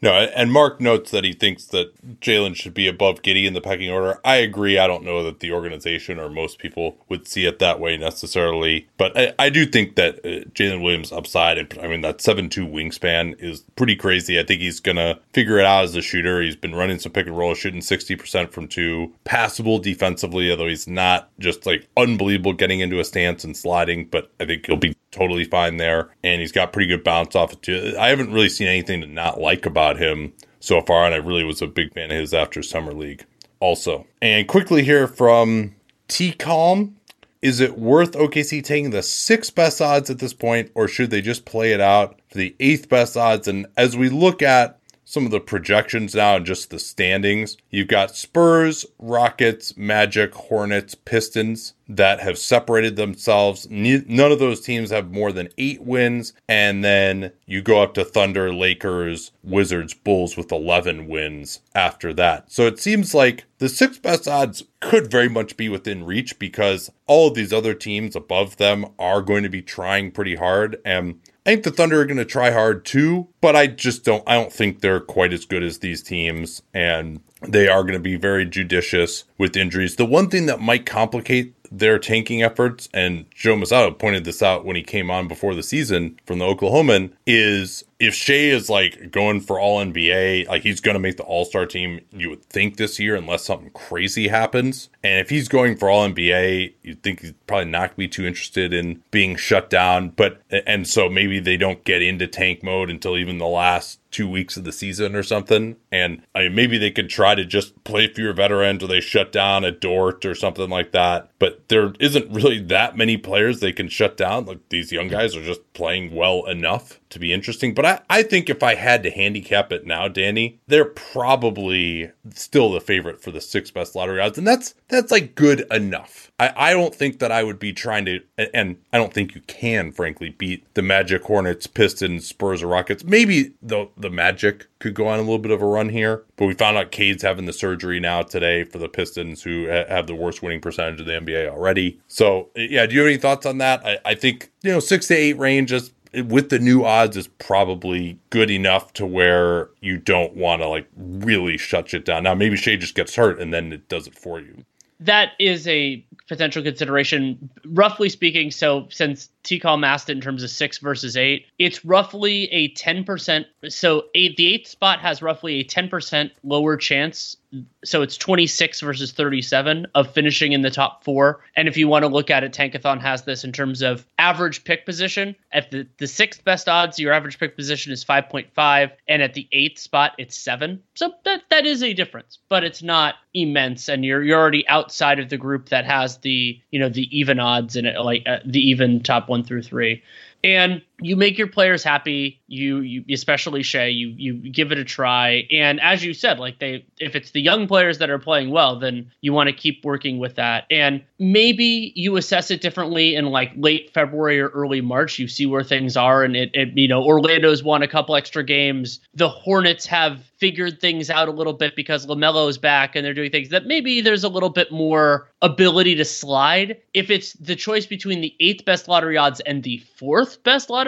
No, and Mark notes that he thinks that Jalen should be above Giddey in the pecking order. I agree. I don't know that the organization or most people would see it that way necessarily, but I, I do think that uh, Jalen Williams' upside, and I mean, that 7 2 wingspan is pretty crazy. I think he's going to figure it out as a shooter. He's been running some pick and roll, shooting 60% from two, passable defensively, although he's not just like unbelievable getting into a stance and sliding, but I think he'll be totally fine there. And he's got pretty good bounce off it too. I haven't really seen anything to not like about him so far, and I really was a big fan of his after summer league. Also, and quickly here from T Calm. Is it worth OKC taking the sixth best odds at this point, or should they just play it out for the eighth best odds? And as we look at some of the projections now and just the standings. You've got Spurs, Rockets, Magic, Hornets, Pistons that have separated themselves. None of those teams have more than eight wins. And then you go up to Thunder, Lakers, Wizards, Bulls with 11 wins after that. So it seems like the six best odds could very much be within reach because all of these other teams above them are going to be trying pretty hard. And I think the Thunder are going to try hard too, but I just don't. I don't think they're quite as good as these teams, and they are going to be very judicious with injuries. The one thing that might complicate their tanking efforts, and Joe Mussatto pointed this out when he came on before the season from the Oklahoman, is if Shai is like going for all NBA, like he's going to make the All Star team, you would think this year, unless something crazy happens. And if he's going for all NBA, you'd think he's probably not be too interested in being shut down. But, and so maybe they don't get into tank mode until even the last two weeks of the season or something. And I mean, maybe they could try to just play fewer veterans or they shut down a Dort or something like that. But there isn't really that many players they can shut down. Like these young guys are just playing well enough to be interesting. But I, I think if I had to handicap it now, Danny, they're probably still the favorite for the six best lottery odds. And that's that's like good enough. I, I don't think that I would be trying to and I don't think you can, frankly, beat the Magic Hornets, Pistons, Spurs, or Rockets. Maybe the the Magic could go on a little bit of a run here. But we found out Cade's having the surgery now today for the Pistons, who have the worst winning percentage of the NBA already. So yeah, do you have any thoughts on that? I, I think you know six to eight range is with the new odds is probably good enough to where you don't want to like really shut it down. Now maybe Shai just gets hurt and then it does it for you. That is a potential consideration. Roughly speaking, so since T call masked it in terms of six versus eight, it's roughly a 10%. So eight, the eighth spot has roughly a 10% lower chance so it's 26 versus 37 of finishing in the top four. And if you want to look at it, Tankathon has this in terms of average pick position. At the, the sixth best odds, your average pick position is 5.5. And at the eighth spot, it's seven. So that, that is a difference, but it's not immense. And you're, you're already outside of the group that has the, you know, the even odds and like uh, the even top one through three and you make your players happy you, you especially Shai you you give it a try. And as you said like they if it's the young players that are playing well then you want to keep working with that. And maybe you assess it differently in like late February or early March. You see where things are and it, it you know Orlando's won a couple extra games. The Hornets have figured things out a little bit because LaMelo's back and they're doing things that maybe there's a little bit more ability to slide. If it's the choice between the eighth best lottery odds and the fourth best lottery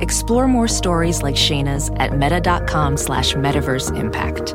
Explore more stories like Shayna's at meta.com slash metaverse impact.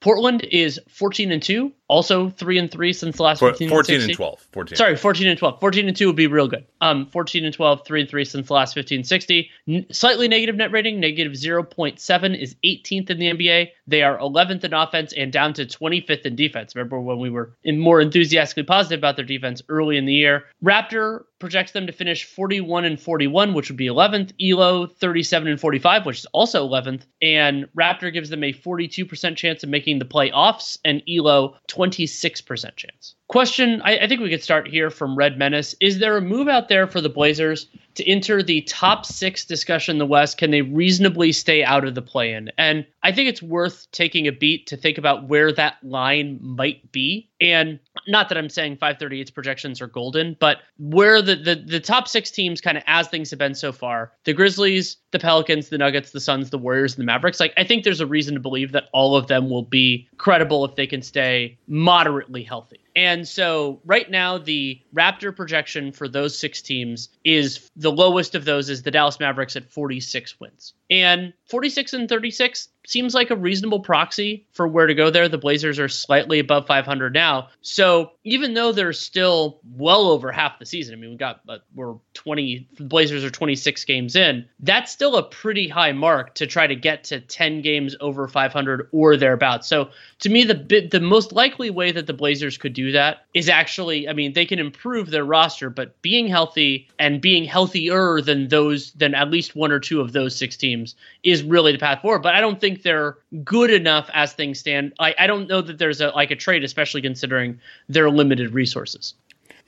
Portland is 14 and 2, also 3 and 3 since the last 15 14 and 12. 14. Sorry, 14 and 12. 14 and 2 would be real good. Um 14 and 12, 3 and 3 since the last 15 60. N- slightly negative net rating, negative 0.7 is 18th in the NBA. They are 11th in offense and down to 25th in defense. Remember when we were in more enthusiastically positive about their defense early in the year. Raptor projects them to finish 41 and 41, which would be 11th. Elo 37 and 45, which is also 11th. And Raptor gives them a 42% chance of making the playoffs, and Elo 26% chance. Question I, I think we could start here from Red Menace. Is there a move out there for the Blazers to enter the top six discussion in the West? Can they reasonably stay out of the play in? And I think it's worth taking a beat to think about where that line might be. And not that I'm saying 538's projections are golden, but where the the, the top six teams kind of as things have been so far, the Grizzlies, the Pelicans, the Nuggets, the Suns, the Warriors, and the Mavericks, like I think there's a reason to believe that all of them will be credible if they can stay moderately healthy. And so right now the Raptor projection for those six teams is the lowest of those is the Dallas Mavericks at 46 wins. And 46 and 36 seems like a reasonable proxy for where to go there. The Blazers are slightly above 500 now. So even though they're still well over half the season, I mean, we got, uh, we're 20, the Blazers are 26 games in, that's still a pretty high mark to try to get to 10 games over 500 or thereabouts. So to me, the the most likely way that the Blazers could do that is actually, I mean, they can improve their roster, but being healthy and being healthier than those, than at least one or two of those six teams is really the path forward. But I don't think they're good enough as things stand. I, I don't know that there's a like a trade, especially considering their limited resources.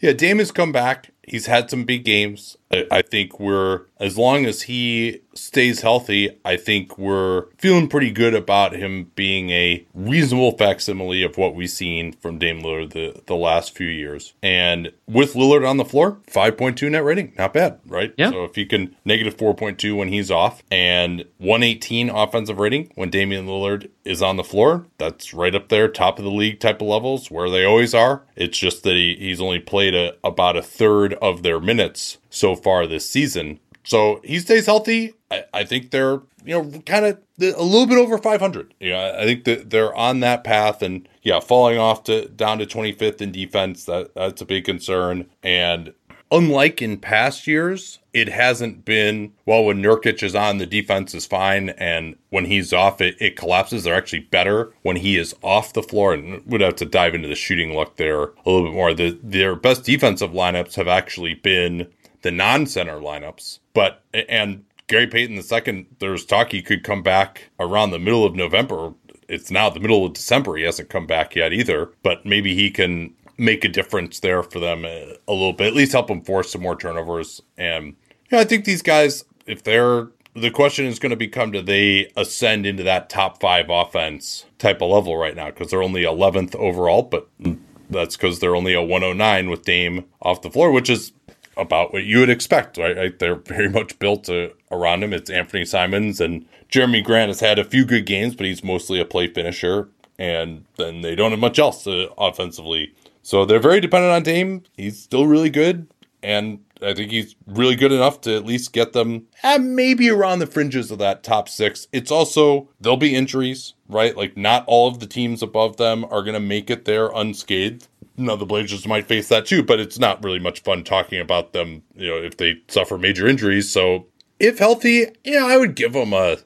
Yeah, Dame has come back. He's had some big games. I, I think we're as long as he stays healthy, I think we're feeling pretty good about him being a reasonable facsimile of what we've seen from Dame Lillard the, the last few years. And with Lillard on the floor, 5.2 net rating, not bad, right? Yeah. So if he can negative 4.2 when he's off and 118 offensive rating when Damian Lillard is on the floor, that's right up there, top of the league type of levels where they always are. It's just that he, he's only played a, about a third of their minutes so far this season. So he stays healthy. I, I think they're, you know, kind of a little bit over 500. Yeah, I think that they're on that path and yeah, falling off to down to 25th in defense, that that's a big concern. And unlike in past years, it hasn't been well when Nurkic is on, the defense is fine, and when he's off, it, it collapses. They're actually better when he is off the floor, and we'd have to dive into the shooting luck there a little bit more. The, their best defensive lineups have actually been the non-center lineups, but and Gary Payton the second, there's talk he could come back around the middle of November. It's now the middle of December. He hasn't come back yet either, but maybe he can make a difference there for them a, a little bit. At least help them force some more turnovers. And yeah, I think these guys, if they're the question is going to become do they ascend into that top five offense type of level right now because they're only 11th overall, but that's because they're only a 109 with Dame off the floor, which is about what you would expect, right? They're very much built to, around him. It's Anthony Simons and Jerami Grant has had a few good games, but he's mostly a play finisher. And then they don't have much else uh, offensively. So they're very dependent on Dame. He's still really good. And I think he's really good enough to at least get them eh, maybe around the fringes of that top six. It's also, there'll be injuries, right? Like, not all of the teams above them are going to make it there unscathed. Now, the Blazers might face that too, but it's not really much fun talking about them, you know, if they suffer major injuries. So, if healthy, yeah, I would give them a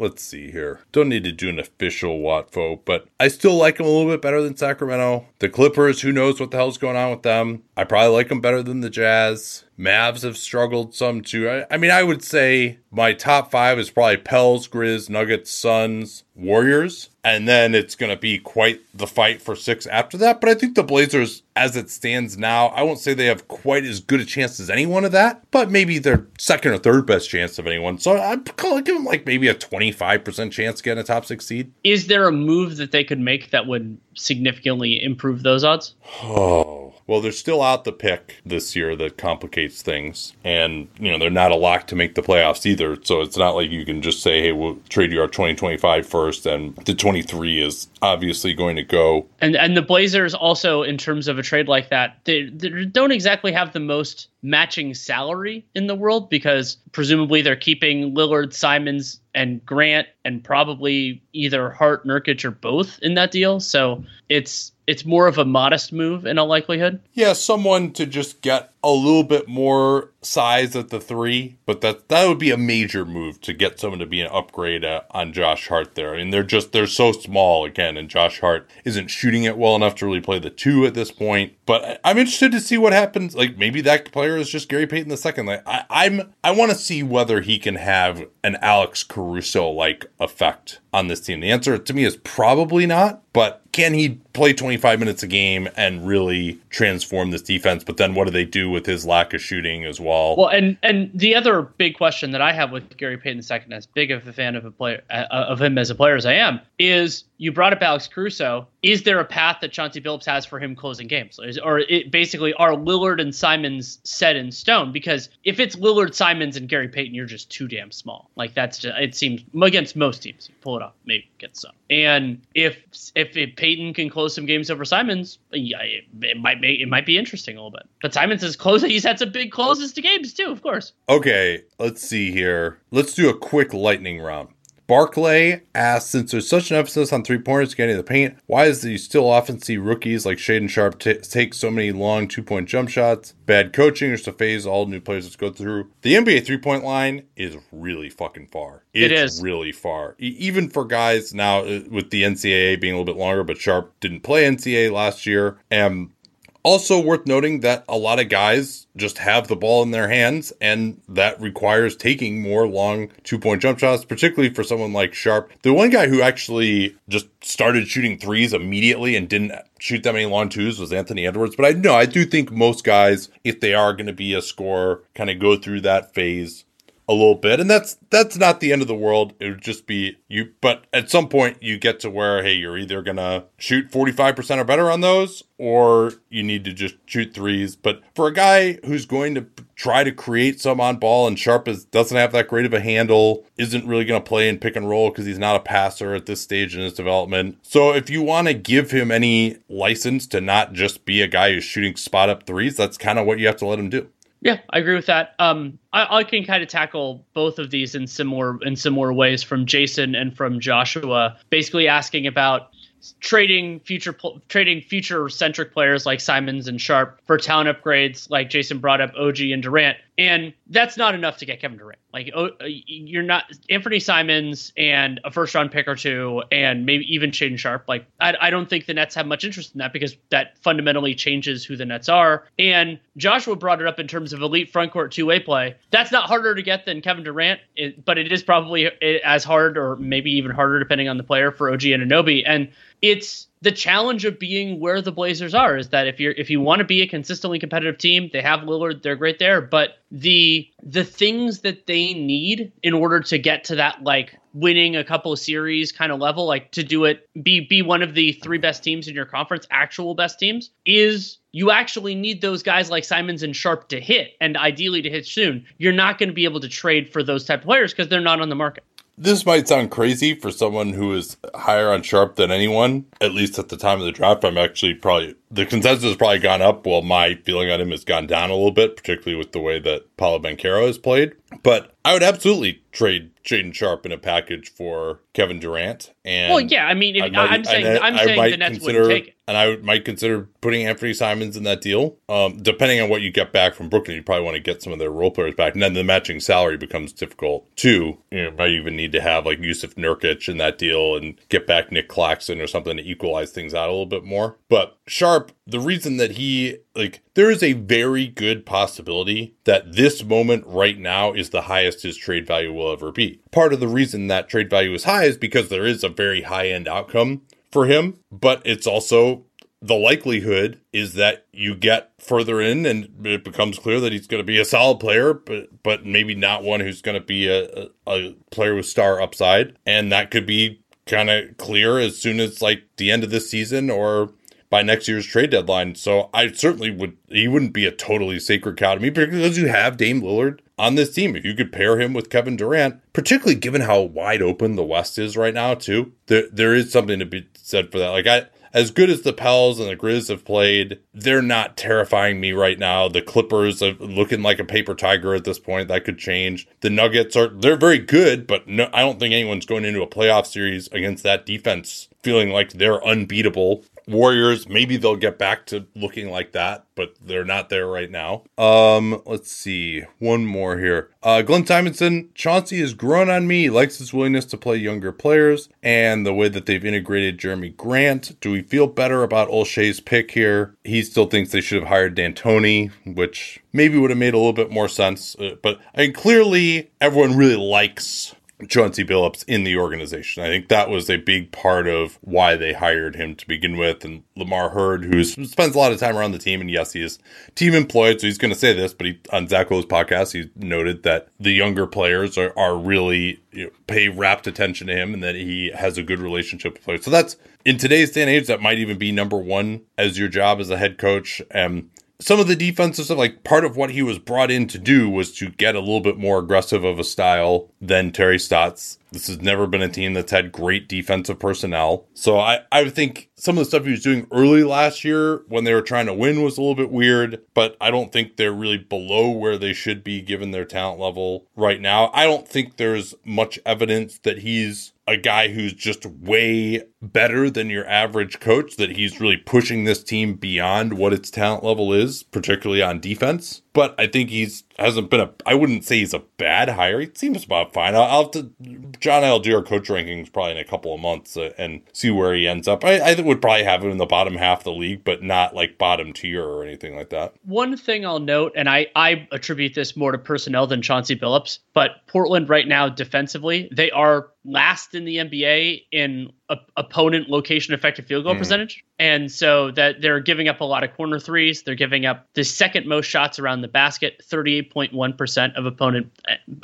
let's see here. Don't need to do an official Watfo, but I still like them a little bit better than Sacramento. The Clippers, who knows what the hell's going on with them? I probably like them better than the Jazz. Mavs have struggled some too. I, I, mean, I would say my top five is probably Pels, Grizz, Nuggets, Suns, Warriors, and then it's going to be quite the fight for six after that. But I think the Blazers, as it stands now, I won't say they have quite as good a chance as anyone of that, but maybe their second or third best chance of anyone. So I'd call it, give them like maybe a 25% chance getting a top six seed. Is there a move that they could make that would significantly improve those odds? Oh. Well, they're still out the pick this year that complicates things. And, you know, they're not a lock to make the playoffs either. So it's not like you can just say, hey, we'll trade you our 2025 first and the 23 is obviously going to go. And and the Blazers also, in terms of a trade like that, they, they don't exactly have the most matching salary in the world because presumably they're keeping Lillard, Simons, and Grant, and probably either Hart, Nurkic, or both in that deal. So it's it's more of a modest move in all likelihood. Yeah, someone to just get a little bit more size at the three, but that that would be a major move to get someone to be an upgrade uh, on Josh Hart there. I mean, they're just they're so small again, and Josh Hart isn't shooting it well enough to really play the two at this point. But I'm interested to see what happens. Like maybe that player is just Gary Payton the second. Like I, I'm I want to see whether he can have an Alex Caruso like effect on this team. The answer to me is probably not. But can he play 25 minutes a game and really transform this defense? But then what do they do with his lack of shooting as well? Well, and and the other big question that I have with Gary Payton II, as big of a fan of a player uh, of him as a player as I am, is you brought up Alex Caruso. Is there a path that Chauncey Billups has for him closing games, or it basically are Lillard and Simons set in stone? Because if it's Lillard, Simons, and Gary Payton, you're just too damn small. Like that's just it seems against most teams. You pull it off, maybe get some. And if if, if Payton can close some games over Simons, it, might make it might be interesting a little bit. But Simons is closing. He's had some big closes to games too, of course. Okay, let's see here. Let's do a quick lightning round. Barclay asks, since there's such an emphasis on three pointers getting the paint, why is you still often see rookies like Shaedon Sharpe t- take so many long two point jump shots? Bad coaching or just a phase all new players just go through. The NBA three point line is really fucking far. It's it is really far, e- even for guys now uh, with the NCAA being a little bit longer. But Sharpe didn't play NCAA last year, and also worth noting that a lot of guys just have the ball in their hands, and that requires taking more long two point jump shots, particularly for someone like Sharpe. The one guy who actually just started shooting threes immediately and didn't shoot that many long twos was Anthony Edwards. But I know I do think most guys, if they are going to be a scorer, kind of go through that phase a little bit and that's that's not the end of the world. It would just be you but at some point you get to where hey you're either gonna shoot 45% or better on those or you need to just shoot threes. But for a guy who's going to try to create some on ball and sharp is, doesn't have that great of a handle isn't really to play in pick and roll because he's not a passer at this stage in his development. So if you want to give him any license to not just be a guy who's shooting spot up threes that's kind of what you have to let him do yeah, I agree with that. Um, I, I, can kind of tackle both of these in similar in similar ways from Jason and from Joshua, basically asking about trading future trading future centric players like Simons and Sharpe for talent upgrades like Jason brought up OG and Durant and that's not enough to get Kevin Durant. Like oh, uh, you're not Anthony Simons and a first round pick or two and maybe even Shaedon Sharpe. like I, I don't think the Nets have much interest in that because that fundamentally changes who the Nets are. And Joshua brought it up in terms of elite frontcourt two way play. That's not harder to get than Kevin Durant but it is probably as hard or maybe even harder depending on the player for OG Anunoby and it's the challenge of being where the Blazers are is that if you're if you want to be a consistently competitive team, they have Lillard, they're great there, but the the things that they need in order to get to that like winning a couple of series kind of level, like to do it be be one of the three best teams in your conference, actual best teams, is you actually need those guys like Simons and Sharpe to hit and ideally to hit soon. You're not going to be able to trade for those type of players because they're not on the market. This might sound crazy for someone who is higher on Sharpe than anyone, at least at the time of the draft. I'm actually probably the consensus has probably gone up. while my feeling on him has gone down a little bit, particularly with the way that Paolo Banchero has played. But I would absolutely trade Shaedon Sharpe in a package for Kevin Durant. And well, yeah, I mean, if, I am saying I, I'm I saying the Nets consider, wouldn't take it, and I might consider putting Anthony Simons in that deal. Um, depending on what you get back from Brooklyn, you probably want to get some of their role players back, and then the matching salary becomes difficult too. You know, might even need to have like Jusuf Nurkic in that deal and get back Nic Claxton or something to equalize things out a little bit more. But Sharpe, the reason that he like there is a very good possibility that this moment right now is the highest his trade value will ever be. Part of the reason that trade value is high is because there is a very high end outcome for him, but it's also the likelihood is that you get further in and it becomes clear that he's going to be a solid player, but but maybe not one who's going to be a, a, player with star upside, and that could be kind of clear as soon as like the end of this season or by next year's trade deadline. So I certainly would, he wouldn't be a totally sacred cow to me because you have Dame Lillard on this team. If you could pair him with Kevin Durant, particularly given how wide open the West is right now, too, there, there is something to be said for that. Like, I, as good as the Pels and the Grizz have played, they're not terrifying me right now. The Clippers are looking like a paper tiger at this point. That could change. The Nuggets are they're very good, but no, I don't think anyone's going into a playoff series against that defense feeling like they're unbeatable. Warriors, maybe they'll get back to looking like that, but they're not there right now. Um, let's see. One more here. Uh, Glenn Simonson, Chauncey has grown on me. He likes his willingness to play younger players and the way that they've integrated Jerami Grant. Do we feel better about Olshey's pick here? He still thinks they should have hired D'Antoni, which maybe would have made a little bit more sense. Uh, but I mean, clearly everyone really likes Chauncey Billups in the organization. I think that was a big part of why they hired him to begin with. And Lamar Hurd, who spends a lot of time around the team, and yes, he is team employed, so he's going to say this, but he, on Zach Lowe's podcast, he noted that the younger players are, are really you know, pay rapt attention to him and that he has a good relationship with players. So that's in today's day and age, that might even be number one as your job as a head coach. Um, some of the defensive stuff, like part of what he was brought in to do was to get a little bit more aggressive of a style than Terry Stotts. This has never been a team that's had great defensive personnel. So I, I think some of the stuff he was doing early last year when they were trying to win was a little bit weird, but I don't think they're really below where they should be given their talent level right now. I don't think there's much evidence that he's a guy who's just way better than your average coach, that he's really pushing this team beyond what its talent level is, particularly on defense. But I think he's hasn't been a. I wouldn't say he's a bad hire. He seems about fine. I'll, I'll have to. John our coach rankings probably in a couple of months uh, and see where he ends up. I, I would probably have him in the bottom half of the league, but not like bottom tier or anything like that. One thing I'll note, and I I attribute this more to personnel than Chauncey Billups, but Portland right now defensively they are last in the NBA in opponent location effective field goal mm. percentage. And so that they're giving up a lot of corner threes. They're giving up the second most shots around the basket, 38.1% of opponent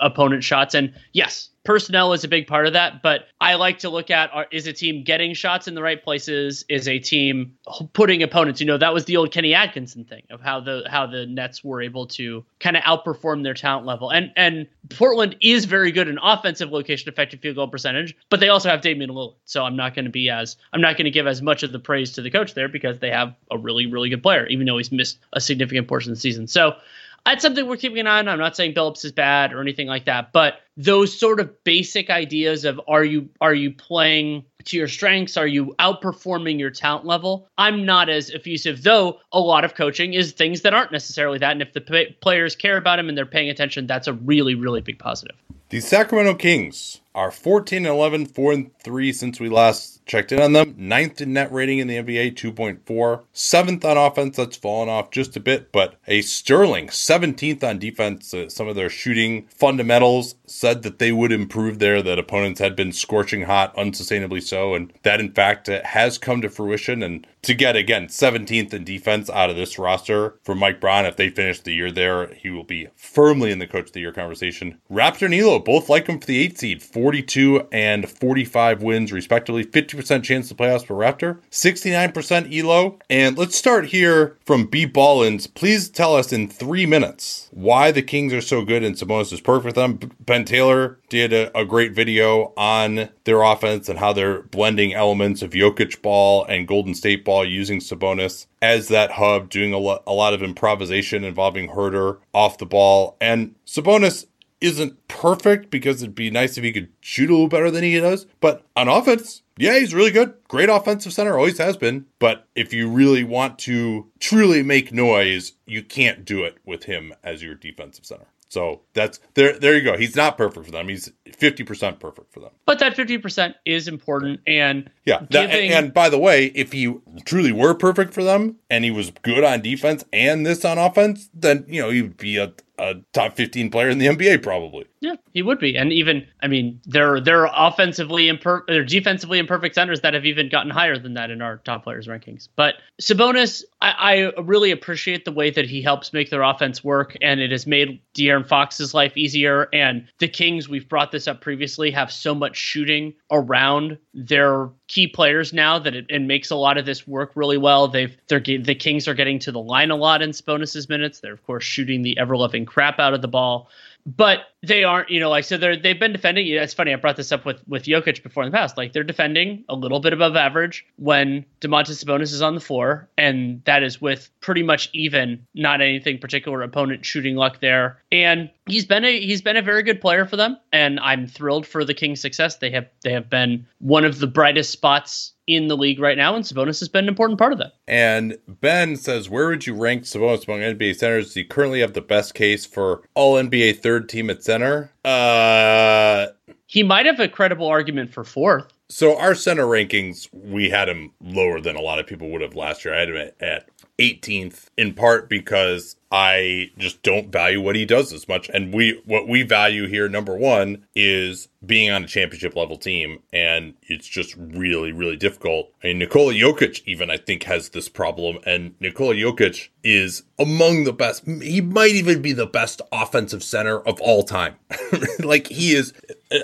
opponent shots. And yes, personnel is a big part of that, but I like to look at are, is a team getting shots in the right places? Is a team putting opponents? You know, that was the old Kenny Atkinson thing of how the how the Nets were able to kind of outperform their talent level. And and Portland is very good in offensive location effective field goal percentage, but they also have Damian Lillard. So I'm not going to be as I'm not going to give as much of the praise to the coach there because they have a really really good player, even though he's missed a significant portion of the season. So that's something we're keeping an eye on. I'm not saying Billups is bad or anything like that, but those sort of basic ideas of are you are you playing to your strengths? Are you outperforming your talent level? I'm not as effusive, though a lot of coaching is things that aren't necessarily that. And if the p- players care about him and they're paying attention, that's a really, really big positive. The Sacramento Kings are 14 and 11, 4 and 3 since we last checked in on them. Ninth in net rating in the NBA, 2.4. Seventh on offense, that's fallen off just a bit, but a sterling 17th on defense. Uh, some of their shooting fundamentals said that they would improve there, that opponents had been scorching hot, unsustainably so, and that in fact has come to fruition. And to get again 17th in defense out of this roster for Mike Brown, if they finish the year there, he will be firmly in the coach of the year conversation. Raptor and Elo both like him for the eight seed, 42 and 45 wins, respectively. 50% chance to playoffs for Raptor, 69% ELO. And let's start here from B Ballins. Please tell us in three minutes why the Kings are so good and Sabonis is perfect for them. Ben Taylor did a, a great video on their offense and how they're blending elements of Jokic ball and Golden State ball using Sabonis as that hub, doing a, lo- a lot of improvisation involving Huerter off the ball. And Sabonis isn't perfect because it'd be nice if he could shoot a little better than he does. But on offense, yeah, he's really good. Great offensive center, always has been. But if you really want to truly make noise, you can't do it with him as your defensive center. So that's there. There you go. He's not perfect for them. He's fifty percent perfect for them. But that fifty percent is important. And yeah, that, giving... and, and by the way, if he truly were perfect for them and he was good on defense and this on offense, then you know he'd be a a top 15 player in the NBA probably. Yeah, he would be. And even I mean, there there are offensively imper- or defensively imperfect centers that have even gotten higher than that in our top players rankings. But Sabonis, I, I really appreciate the way that he helps make their offense work and it has made De'Aaron Fox's life easier and the Kings, we've brought this up previously, have so much shooting around their key players now that it, it, makes a lot of this work really well. They've they're the Kings are getting to the line a lot in Sabonis's minutes. They're of course shooting the ever loving crap out of the ball but they aren't, you know, like so they're they've been defending. It's funny, I brought this up with with Jokic before in the past. Like they're defending a little bit above average when Domantas Sabonis is on the floor, and that is with pretty much even, not anything particular opponent shooting luck there. And he's been a he's been a very good player for them, and I'm thrilled for the Kings' success. They have they have been one of the brightest spots in the league right now, and Sabonis has been an important part of that. And Ben says, where would you rank Sabonis among NBA centers? Does he currently have the best case for All NBA third team at center? Uh, he might have a credible argument for fourth. So our center rankings, we had him lower than a lot of people would have last year. I had him at 18th in part because I just don't value what he does as much. And we what we value here, number one, is being on a championship level team. And it's just really, really difficult. I mean, Nikola Jokic even I think has this problem. And Nikola Jokic is among the best. He might even be the best offensive center of all time. [LAUGHS] like he is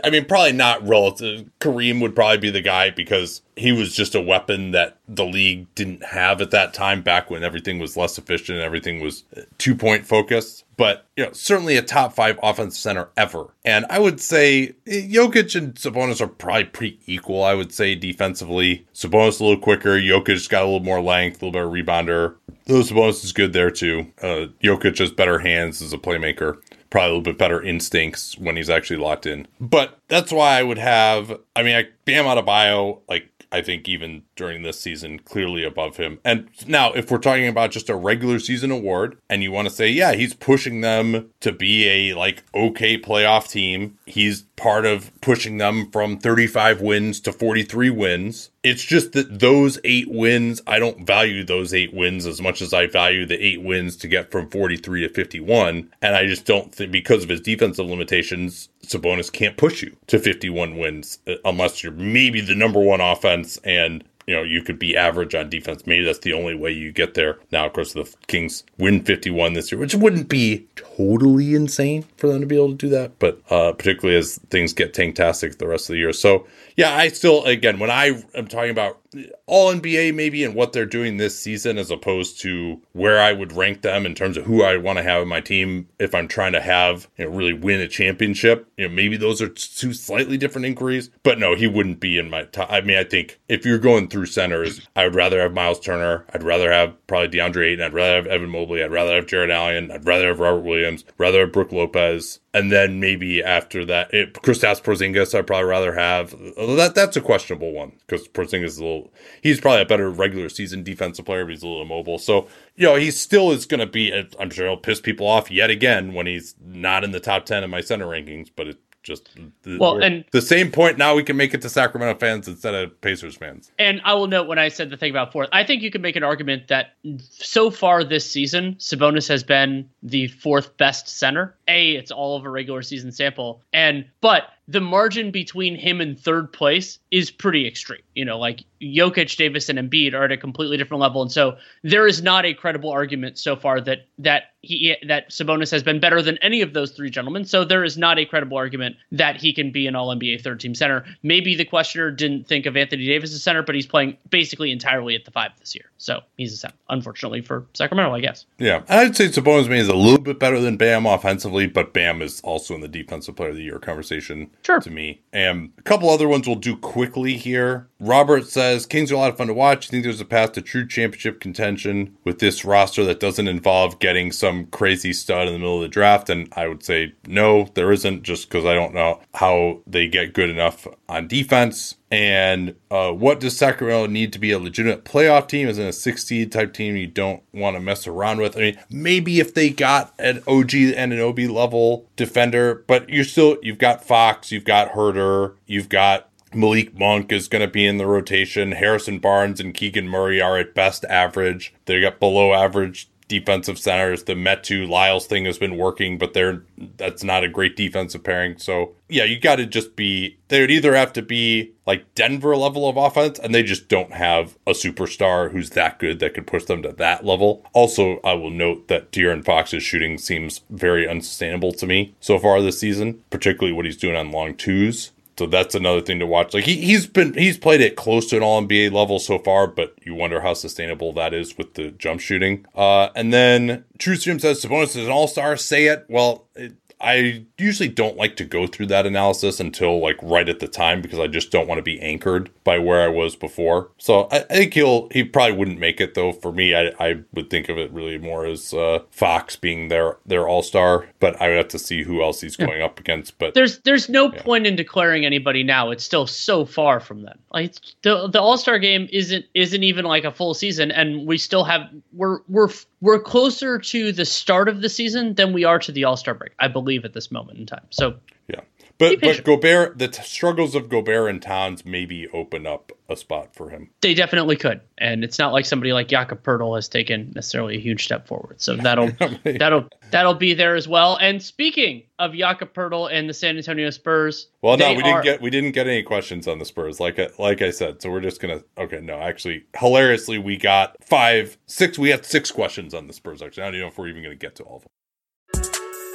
I mean, probably not relative. Kareem would probably be the guy because he was just a weapon that the league didn't have at that time back when everything was less efficient and everything was two point focus, But you know, certainly a top five offensive center ever. And I would say Jokic and Sabonis are probably pretty equal. I would say defensively, Sabonis a little quicker. Jokic got a little more length, a little better rebounder. Though Sabonis is good there too. Uh, Jokic has better hands as a playmaker probably a little bit better instincts when he's actually locked in. But that's why I would have. I mean, I Bam bio like I think even during this season, clearly above him. And now, if we're talking about just a regular season award, and you want to say, yeah, he's pushing them to be a like okay playoff team, he's part of pushing them from 35 wins to 43 wins. It's just that those eight wins, I don't value those eight wins as much as I value the eight wins to get from 43 to 51. And I just don't think because of his defensive limitations, Sabonis can't push you to 51 wins uh, unless you're maybe the number one offense and you know you could be average on defense. Maybe that's the only way you get there. Now, of course, the Kings win 51 this year, which wouldn't be totally insane for them to be able to do that, but uh, particularly as things get tanktastic the rest of the year. So yeah, I still again when I am talking about all NBA maybe and what they're doing this season as opposed to where I would rank them in terms of who I want to have in my team if I'm trying to have you know really win a championship. You know, maybe those are two slightly different inquiries. But no, he wouldn't be in my top. I mean, I think if you're going through centers, I would rather have Miles Turner. I'd rather have probably DeAndre Ayton. I'd rather have Evan Mobley. I'd rather have Jarrett Allen. I'd rather have Robert Williams. Rather have Brook Lopez and then maybe after that, it, Kristaps Porzingis, I'd probably rather have. That that's a questionable one because Porzingis is a little. He's probably a better regular season defensive player, but he's a little mobile. So you know, he still is going to be. I'm sure he'll piss people off yet again when he's not in the top ten in my center rankings. But it, just the, well, and the same point now we can make it to Sacramento fans instead of Pacers fans. And I will note when I said the thing about fourth, I think you can make an argument that so far this season, Sabonis has been the fourth best center. A, it's all of a regular season sample, and but the margin between him and third place is pretty extreme. You know, like Jokic, Davis, and Embiid are at a completely different level, and so there is not a credible argument so far that that he that Sabonis has been better than any of those three gentlemen. So there is not a credible argument that he can be an All NBA third team center. Maybe the questioner didn't think of Anthony Davis as center, but he's playing basically entirely at the five this year, so he's a center. Unfortunately for Sacramento, I guess. Yeah, I'd say Sabonis maybe is a little bit better than Bam offensively, but Bam is also in the defensive player of the year conversation sure. to me. And a couple other ones we'll do quickly here. Robert says Kings are a lot of fun to watch. You think there's a path to true championship contention with this roster that doesn't involve getting some crazy stud in the middle of the draft? And I would say no, there isn't, just because I don't know how they get good enough on defense. And uh, what does Sacramento need to be a legitimate playoff team? Is in a six seed type team you don't want to mess around with. I mean, maybe if they got an OG and an OB level defender, but you're still you've got Fox, you've got Huerter, you've got Malik Monk is going to be in the rotation. Harrison Barnes and Keegan Murray are at best average. They got below average defensive centers. The Metu Lyles thing has been working, but they're that's not a great defensive pairing. So yeah, you got to just be. They would either have to be like Denver level of offense, and they just don't have a superstar who's that good that could push them to that level. Also, I will note that De'Aaron Fox's shooting seems very unsustainable to me so far this season, particularly what he's doing on long twos. So that's another thing to watch. Like he, he's been he's played it close to an all NBA level so far, but you wonder how sustainable that is with the jump shooting. Uh, and then True Stream says Sabonis is an all star. Say it. Well, it, I usually don't like to go through that analysis until like right at the time because I just don't want to be anchored by where I was before. So I, I think he'll he probably wouldn't make it though. For me, I, I would think of it really more as uh, Fox being their their all star, but I would have to see who else he's going up against. But there's there's no yeah. point in declaring anybody now. It's still so far from them. Like the the All Star game isn't isn't even like a full season, and we still have we're we're we're closer to the start of the season than we are to the All Star break, I believe, at this moment in time. So yeah, but but Gobert, the t- struggles of Gobert and Towns maybe open up a spot for him. They definitely could, and it's not like somebody like Jakob Poeltl has taken necessarily a huge step forward. So that'll [LAUGHS] that'll that'll be there as well. And speaking of Jakob Poeltl and the San Antonio Spurs, well, no, we didn't get we didn't get any questions on the Spurs, like I, like I said. So we're just gonna okay. No, actually, hilariously, we got five, six. We had six questions on the Spurs. Actually, I don't even know if we're even gonna get to all of them.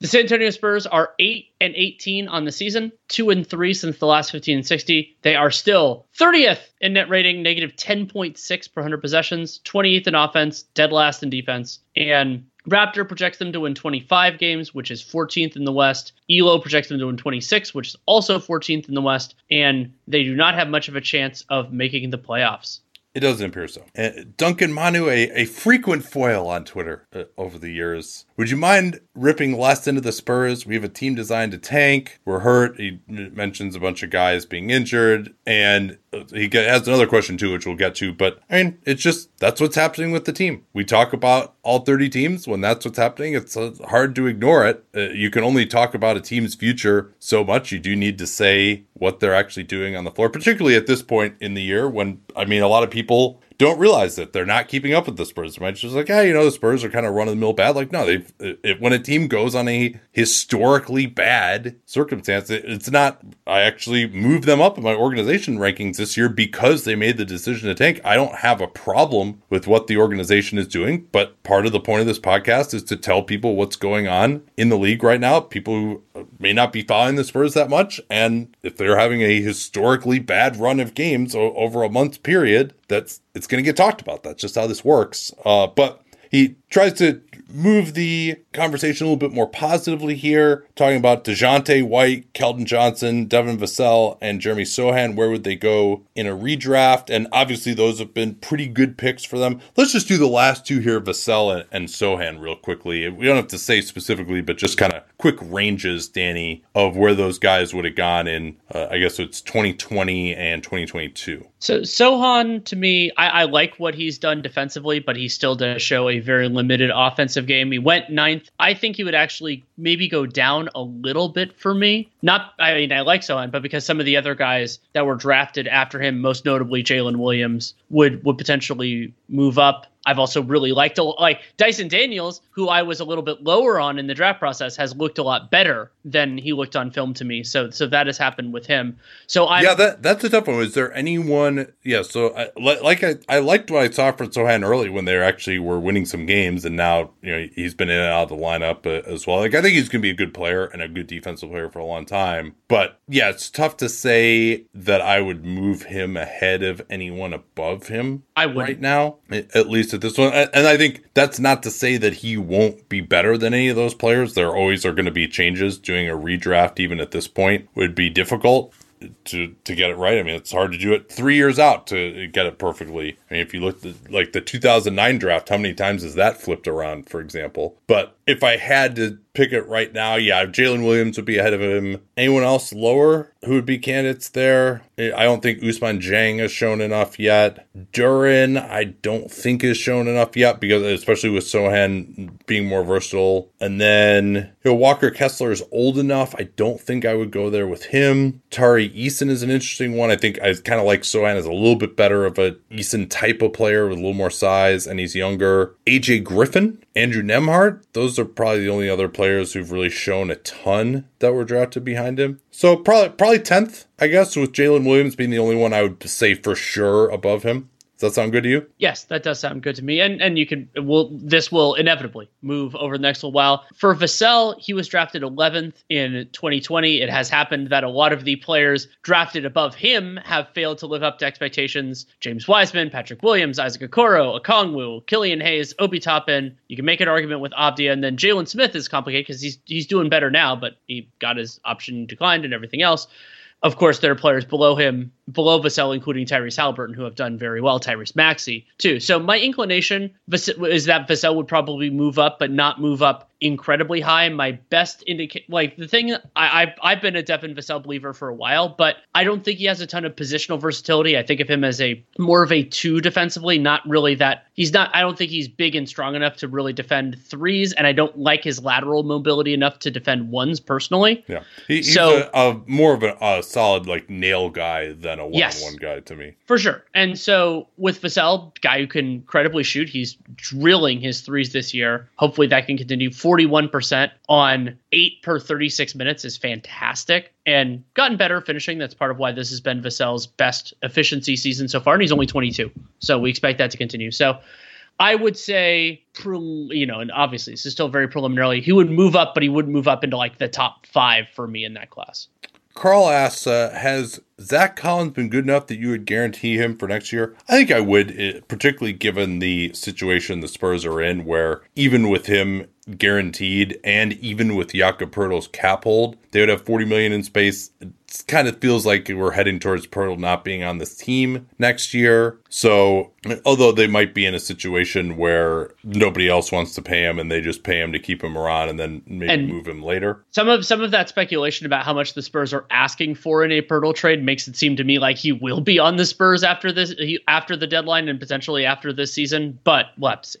The San Antonio Spurs are 8 and 18 on the season, 2 and 3 since the last 15 and 60. They are still 30th in net rating, negative 10.6 per 100 possessions, 28th in offense, dead last in defense. And Raptor projects them to win 25 games, which is 14th in the West. Elo projects them to win 26, which is also 14th in the West. And they do not have much of a chance of making the playoffs. It doesn't appear so. Uh, Duncan Manu, a, a frequent foil on Twitter uh, over the years. Would you mind ripping less into the Spurs? We have a team designed to tank. We're hurt. He mentions a bunch of guys being injured. And he has another question too, which we'll get to. But I mean, it's just that's what's happening with the team. We talk about all 30 teams when that's what's happening. It's uh, hard to ignore it. Uh, you can only talk about a team's future so much. You do need to say what they're actually doing on the floor, particularly at this point in the year when, I mean, a lot of people don't realize that they're not keeping up with the Spurs. They might just like, yeah, you know, the Spurs are kind of run of the mill bad. Like, no, they've it, when a team goes on a historically bad circumstance, it, it's not. I actually moved them up in my organization rankings this year because they made the decision to tank. I don't have a problem with what the organization is doing, but part of the point of this podcast is to tell people what's going on in the league right now. People who may not be following the Spurs that much. And if they're having a historically bad run of games over a month period, that's it's going to get talked about. That's just how this works. Uh, but he tries to move the conversation a little bit more positively here, talking about DeJounte White, Keldon Johnson, Devin Vassell, and Jeremy Sochan. Where would they go in a redraft? And obviously, those have been pretty good picks for them. Let's just do the last two here, Vassell and, and Sochan, real quickly. We don't have to say specifically, but just kind of quick ranges, Danny, of where those guys would have gone in, uh, I guess it's 2020 and 2022. So Sochan to me, I, I like what he's done defensively, but he still does show a very limited offensive game. He went ninth. I think he would actually maybe go down a little bit for me. Not, I mean, I like Sochan, but because some of the other guys that were drafted after him, most notably Jalen Williams, would would potentially move up. I've also really liked a, like Dyson Daniels, who I was a little bit lower on in the draft process, has looked a lot better than he looked on film to me. So so that has happened with him. So I yeah, that that's a tough one. Is there anyone? Yeah, so I, like I I liked what I saw from Sochan early when they actually were winning some games, and now you know he's been in and out of the lineup uh, as well. Like I think he's going to be a good player and a good defensive player for a long time. But yeah, it's tough to say that I would move him ahead of anyone above him. I would right now, at least at this one. And I think that's not to say that he won't be better than any of those players. There always are going to be changes. Doing a redraft, even at this point, would be difficult to to get it right. I mean, it's hard to do it three years out to get it perfectly. I mean, if you look at like the 2009 draft, how many times has that flipped around, for example? But if I had to pick it right now, yeah, Jalen Williams would be ahead of him. Anyone else lower who would be candidates there? I don't think Ousmane Dieng has shown enough yet. Duren, I don't think has shown enough yet because especially with Sochan being more versatile. And then you know, Walker Kessler is old enough. I don't think I would go there with him. Tari Eason is an interesting one. I think I kind of like Sochan as a little bit better of a Eason type of player with a little more size, and he's younger. AJ Griffin, Andrew Nembhard, those are probably the only other players who've really shown a ton that were drafted behind him. So probably probably tenth, I guess, with Jalen Williams being the only one I would say for sure above him. Does that sound good to you? Yes, that does sound good to me. And and you can will this will inevitably move over the next little while. For Vassell, he was drafted 11th in 2020. It has happened that a lot of the players drafted above him have failed to live up to expectations. James Wiseman, Patrick Williams, Isaac Okoro, Okongwu, Killian Hayes, Obi Toppin. You can make an argument with Avdija, and then Jalen Smith is complicated because he's he's doing better now, but he got his option declined and everything else. Of course, there are players below him, below Vassell, including Tyrese Halliburton, who have done very well. Tyrese Maxey, too. So my inclination is that Vassell would probably move up, but not move up incredibly high. My best indicate, like the thing, I, I I've been a Devin Vassell believer for a while, but I don't think he has a ton of positional versatility. I think of him as a more of a two defensively, not really that he's not. I don't think he's big and strong enough to really defend threes, and I don't like his lateral mobility enough to defend ones personally. Yeah, he, he's so, a, a, more of a, a, solid like nail guy than a one-on-one yes, guy to me for sure. And so with Vassell, guy who can credibly shoot, he's drilling his threes this year. Hopefully that can continue. 41% on 8 per 36 minutes is fantastic and gotten better finishing. That's part of why this has been Vassell's best efficiency season so far. And he's only 22. So we expect that to continue. So I would say, you know, and obviously this is still very preliminarily, he would move up, but he wouldn't move up into like the top five for me in that class. Carl asks, uh, has Zach Collins been good enough that you would guarantee him for next year? I think I would, eh, particularly given the situation the Spurs are in, where even with him guaranteed, and even with Jakob Poeltl's cap hold, they would have 40 million in space. It kind of feels like we're heading towards Poeltl not being on this team next year. So, although they might be in a situation where nobody else wants to pay him and they just pay him to keep him around and then maybe and move him later. Some of some of that speculation about how much the Spurs are asking for in a Poeltl trade makes it seem to me like he will be on the Spurs after this after the deadline and potentially after this season, but we'll have to see.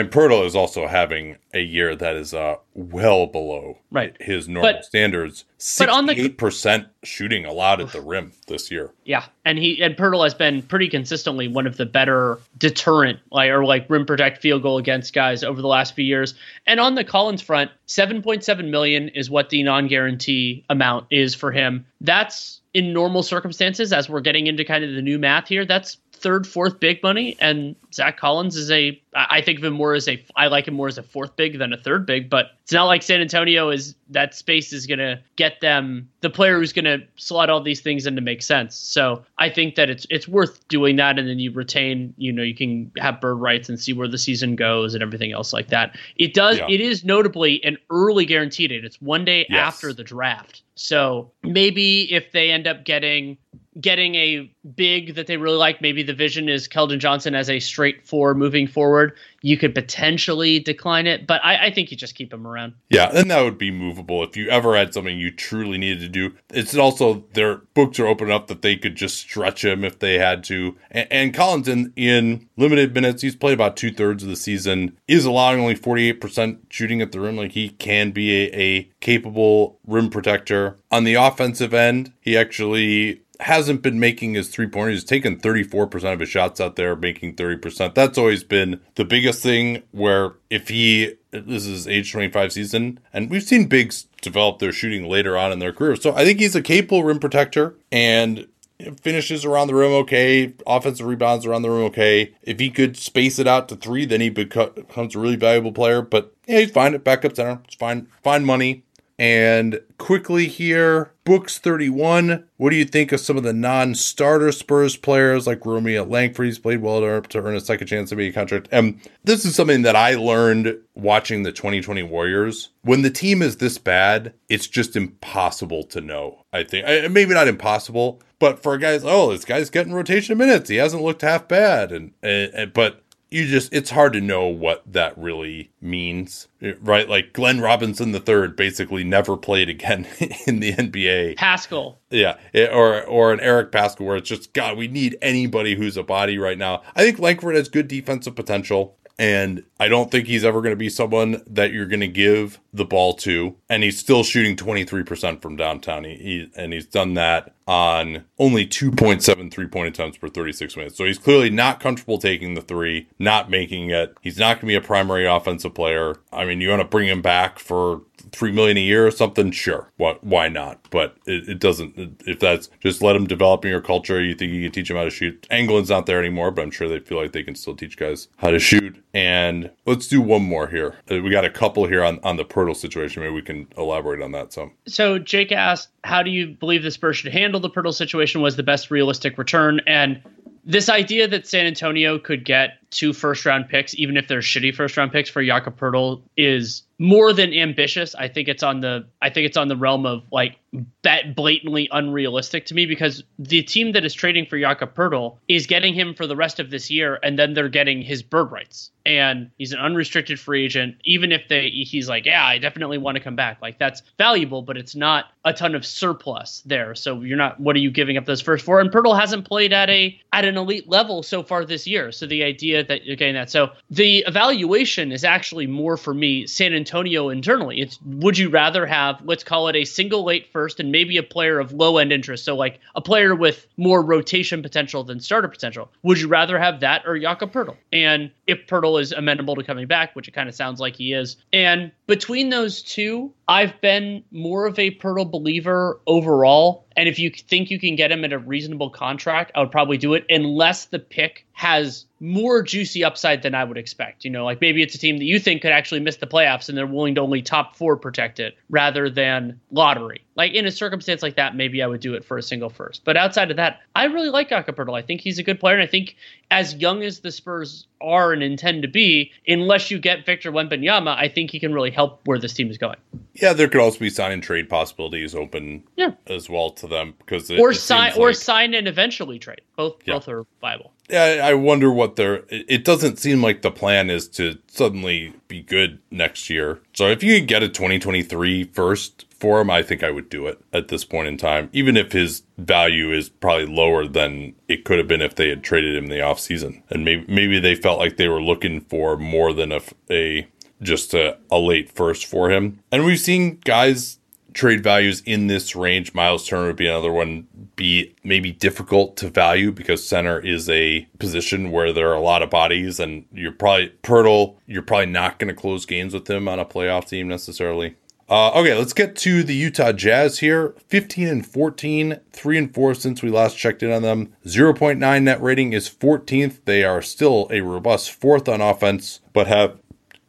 And Poeltl is also having a year that is uh, well below right. his normal but, standards. But on the eight percent shooting allowed at the rim this year. Yeah, and he and Poeltl has been pretty consistently one of the better deterrent like or like rim protect field goal against guys over the last few years. And on the Collins front, seven point seven million is what the non guarantee amount is for him. That's in normal circumstances, as we're getting into kind of the new math here. That's third, fourth big money, and Zach Collins is a. I think of him more as a. I like him more as a fourth big than a third big, but it's not like San Antonio is that space is gonna get them the player who's gonna slot all these things in to make sense. So I think that it's it's worth doing that, and then you retain. You know, you can have bird rights and see where the season goes and everything else like that. It does. Yeah. It is notably an early guaranteed date. It's one day Yes. after the draft. So maybe if they end up getting getting a big that they really like, maybe the vision is Keldon Johnson as a straight four moving forward. You could potentially decline it, but I, I think you just keep him around. Yeah, and that would be movable if you ever had something you truly needed to do. It's also their books are open enough that they could just stretch him if they had to. And, and Collins in, in limited minutes, he's played about two thirds of the season, is allowing only forty eight percent shooting at the rim. Like he can be a, a capable rim protector. On the offensive end, he actually hasn't been making his three pointers. He's taken 34% of his shots out there, making 30%. That's always been the biggest thing where if he, this is age 25 season, and we've seen bigs develop their shooting later on in their career. So I think he's a capable rim protector and finishes around the rim okay, offensive rebounds around the rim okay. If he could space it out to three, then he becomes a really valuable player. But yeah, he's fine at backup center. It's fine, fine money. And quickly here, Books 31. What do you think of some of the non starter Spurs players like Romeo? He's played well to earn a second chance to be a contract. And this is something that I learned watching the 2020 Warriors. When the team is this bad, it's just impossible to know. I think, I- maybe not impossible, but for guys, oh, this guy's getting rotation minutes. He hasn't looked half bad. And, and, and but you just it's hard to know what that really means right? Like glenn robinson the third basically never played again [LAUGHS] in the nba Paschall. yeah or or an eric Paschall where it's just god we need anybody who's a body right now. I think langford has good defensive potential and I don't think he's ever going to be someone that you're going to give the ball to. And he's still shooting 23% from downtown. He, he and he's done that on only 2.7 three point attempts per 36 minutes. So he's clearly not comfortable taking the three, not making it. He's not going to be a primary offensive player. I mean, you want to bring him back for three million a year or something? Sure. Why, why not? But it, it doesn't, if that's just let him develop in your culture, you think you can teach him how to shoot. Engelland's not there anymore, but I'm sure they feel like they can still teach guys how to shoot. And let's do one more here. Uh, We got a couple here on, on the Poeltl situation. Maybe we can elaborate on that some. So Jake asked, "How do you believe the Spurs should handle the Poeltl situation? Was the best realistic return?" And this idea that San Antonio could get two first round picks, even if they're shitty first round picks for Jakob Poeltl, is more than ambitious. I think it's on the I think it's on the realm of like bet blatantly unrealistic to me because the team that is trading for Jakob Poeltl is getting him for the rest of this year, and then they're getting his bird rights, and he's an unrestricted free agent. Even if they he's like, yeah, I definitely want to come back. Like that's valuable, but it's not a ton of surplus there. So you're not. What are you giving up those first four? And Poeltl hasn't played at a at an elite level so far this year. So the idea that you're getting that. So the evaluation is actually more for me San Antonio internally. It's would you rather have let's call it a single late first and maybe a player of low end interest. So like a player with more rotation potential than starter potential. Would you rather have that or Jakob Poeltl? And if Poeltl is amenable to coming back, which it kind of sounds like he is, and between those two, I've been more of a Poeltl believer overall. And if you think you can get him at a reasonable contract, I would probably do it unless the pick has more juicy upside than I would expect. You know, like maybe it's a team that you think could actually miss the playoffs and they're willing to only top four protect it rather than lottery. Like in a circumstance like that, maybe I would do it for a single first. But outside of that, I really like Jakob I think he's a good player. And I think as young as the Spurs are and intend to be, unless you get Victor Wembanyama, I think he can really help where this team is going. Yeah, there could also be sign and trade possibilities open Yeah. as well to them because it, or it sign seems or sign and eventually trade. Both Yeah. both are viable. Yeah, I wonder what their. It doesn't seem like the plan is to suddenly be good next year. So if you could get a 2023 first for him, I think I would do it at this point in time, even if his value is probably lower than it could have been if they had traded him in the offseason. And maybe maybe they felt like they were looking for more than a, a just a, a late first for him. And we've seen guys trade values in this range. Miles Turner would be another one, be maybe difficult to value because center is a position where there are a lot of bodies and you're probably Poeltl, you're probably not going to close games with him on a playoff team necessarily. Uh, okay, let's get to the Utah Jazz here. 15 and 14, 3 and 4 since we last checked in on them. 0.9 net rating is 14th. They are still a robust fourth on offense, but have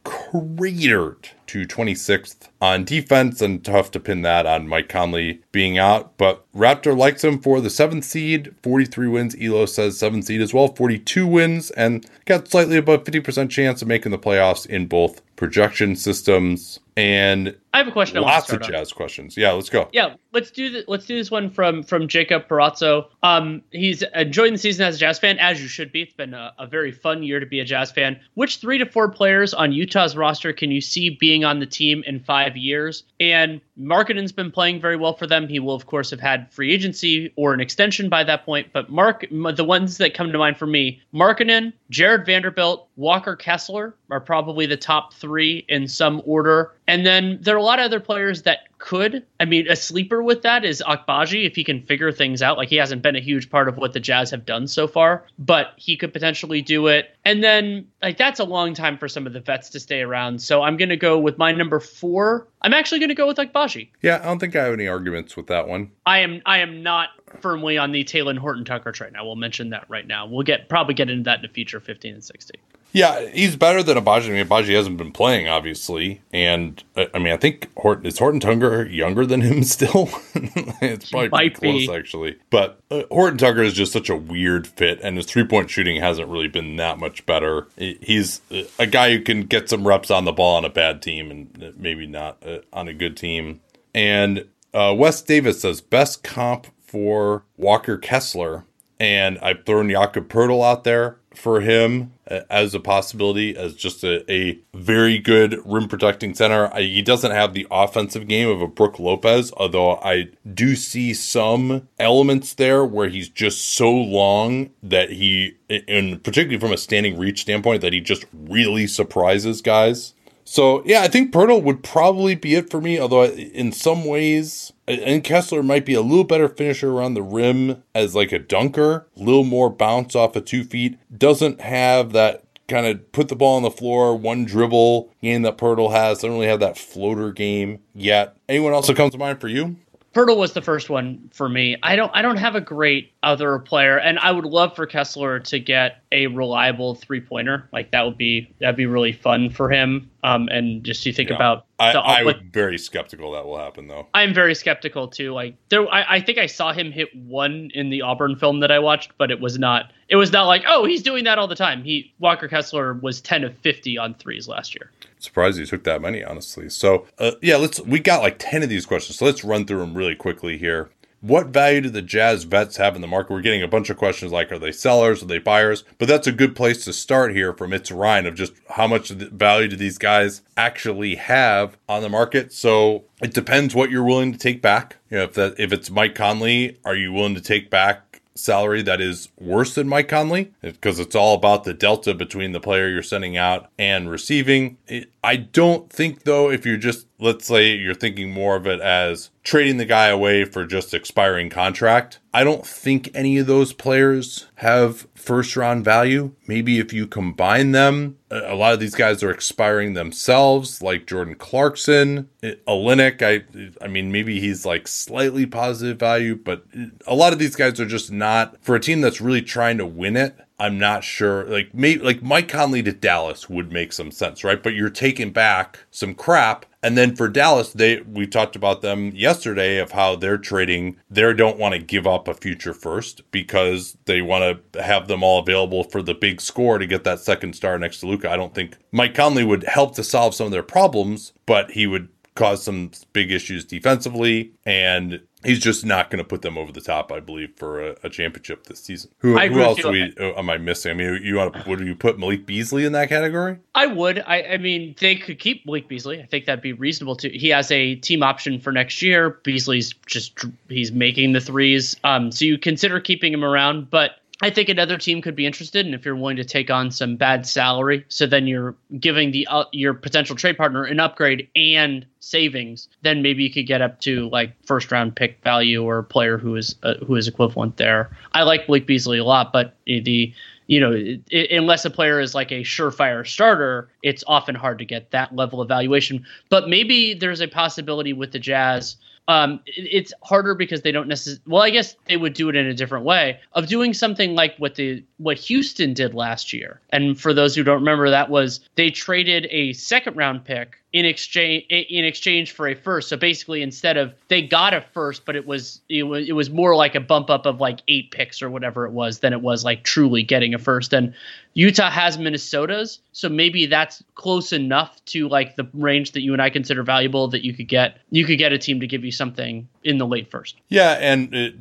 cratered to 26th on defense, and tough to pin that on Mike Conley being out. But Raptor likes him for the seventh seed, 43 wins. Elo says seventh seed as well, 42 wins, and got slightly above 50% chance of making the playoffs in both projection systems. And I have a question. Lots of jazz on. questions. Yeah, let's go. Yeah, let's do the, let's do this one from from Jacob Perazzo. Um, he's enjoying the season as a Jazz fan, as you should be. It's been a, a, very fun year to be a Jazz fan. Which three to four players on Utah's roster can you see being on the team in five years? And Markkanen's been playing very well for them. He will, of course, have had free agency or an extension by that point. But Mark, the ones that come to mind for me, Markkanen, Jarred Vanderbilt, Walker Kessler are probably the top three in some order. And then there lot of other players that could. I mean, a sleeper with that is Agbaji if he can figure things out. Like he hasn't been a huge part of what the Jazz have done so far, but he could potentially do it. And then like that's a long time for some of the vets to stay around. So I'm gonna go with my number four. I'm actually gonna go with Agbaji. Yeah, I don't think I have any arguments with that one. I am I am not firmly on the Talen Horton Tucker train. I will mention that right now. We'll get probably get into that in the future, 15 and 16. Yeah, he's better than Agbaji. I mean, Agbaji hasn't been playing, obviously, and uh, I mean, I think Horton is Horton Tucker younger than him [LAUGHS] still. it's probably pretty close, be. actually. But uh, Horton Tucker is just such a weird fit, and his three point shooting hasn't really been that much better. He's uh, a guy who can get some reps on the ball on a bad team, and uh, maybe not uh, on a good team. And uh, Wes Davis says best comp for Walker Kessler, and I've thrown Jakob Poeltl out there for him as a possibility as just a, a very good rim protecting center. I, he doesn't have the offensive game of a Brook Lopez, although I do see some elements there where he's just so long that he, and particularly from a standing reach standpoint, that he just really surprises guys. So yeah, I think Poeltl would probably be it for me. Although in some ways, and Kessler might be a little better finisher around the rim as like a dunker, a little more bounce off of two feet. Doesn't have that kind of put the ball on the floor, one dribble game that Poeltl has. Doesn't really have that floater game yet. Anyone else that comes to mind for you? Poeltl was the first one for me. I don't I don't have a great other player, and I would love for Kessler to get a reliable three pointer. Like that would be that'd be really fun for him. Um, and just you think yeah. about I, the, I would very skeptical that will happen though. I'm very skeptical too. Like there, I, I think I saw him hit one in the Auburn film that I watched, but it was not. It was not like oh he's doing that all the time. He Walker Kessler was 10 of 50 on threes last year. Surprised he took that many, honestly. So uh, yeah, let's. We got like 10 of these questions, so let's run through them really quickly here what value do the Jazz vets have in the market? We're getting a bunch of questions like, are they sellers? Are they buyers? But that's a good place to start here from It's Ryan of just how much value do these guys actually have on the market? So it depends what you're willing to take back. You know, if that if it's Mike Conley, are you willing to take back salary that is worse than Mike Conley because it's all about the delta between the player you're sending out and receiving. I don't think, though, if you're just, let's say you're thinking more of it as trading the guy away for just expiring contract, I don't think any of those players have first round value. Maybe if you combine them, a lot of these guys are expiring themselves, like Jordan Clarkson, eh, Olynyk. I, I mean, maybe he's like slightly positive value, but eh, a lot of these guys are just not for a team that's really trying to win it. I'm not sure. Like maybe like Mike Conley to Dallas would make some sense, right? But you're taking back some crap. And then for Dallas, they we talked about them yesterday of how they're trading. They don't want to give up a future first because they want to have them all available for the big score to get that second star next to Luka. I don't think Mike Conley would help to solve some of their problems, but he would cause some big issues defensively and he's just not going to put them over the top, I believe, for a, a championship this season. Who, who else we, uh, am I missing? I mean, you want to, would you put Malik Beasley in that category? I would. I, I mean, they could keep Malik Beasley. I think that'd be reasonable too. He has a team option for next year. Beasley's just he's making the threes, um, so you consider keeping him around, but I think another team could be interested, and if you're willing to take on some bad salary, so then you're giving the uh, your potential trade partner an upgrade and savings, then maybe you could get up to like first round pick value or a player who is uh, who is equivalent there. I like Blake Beasley a lot, but the you know, it, unless a player is like a surefire starter, it's often hard to get that level of valuation. But maybe there's a possibility with the Jazz um, it, it's harder because they don't necessarily. Well, I guess they would do it in a different way of doing something like what the what Houston did last year. And for those who don't remember, that was they traded a second round pick in exchange in exchange for a first. So basically, instead of they got a first, but it was it was it was more like a bump up of like eight picks or whatever it was than it was like truly getting a first. And Utah has Minnesota's, so maybe that's close enough to like the range that you and I consider valuable that you could get you could get a team to give you something in the late first. Yeah, and. It-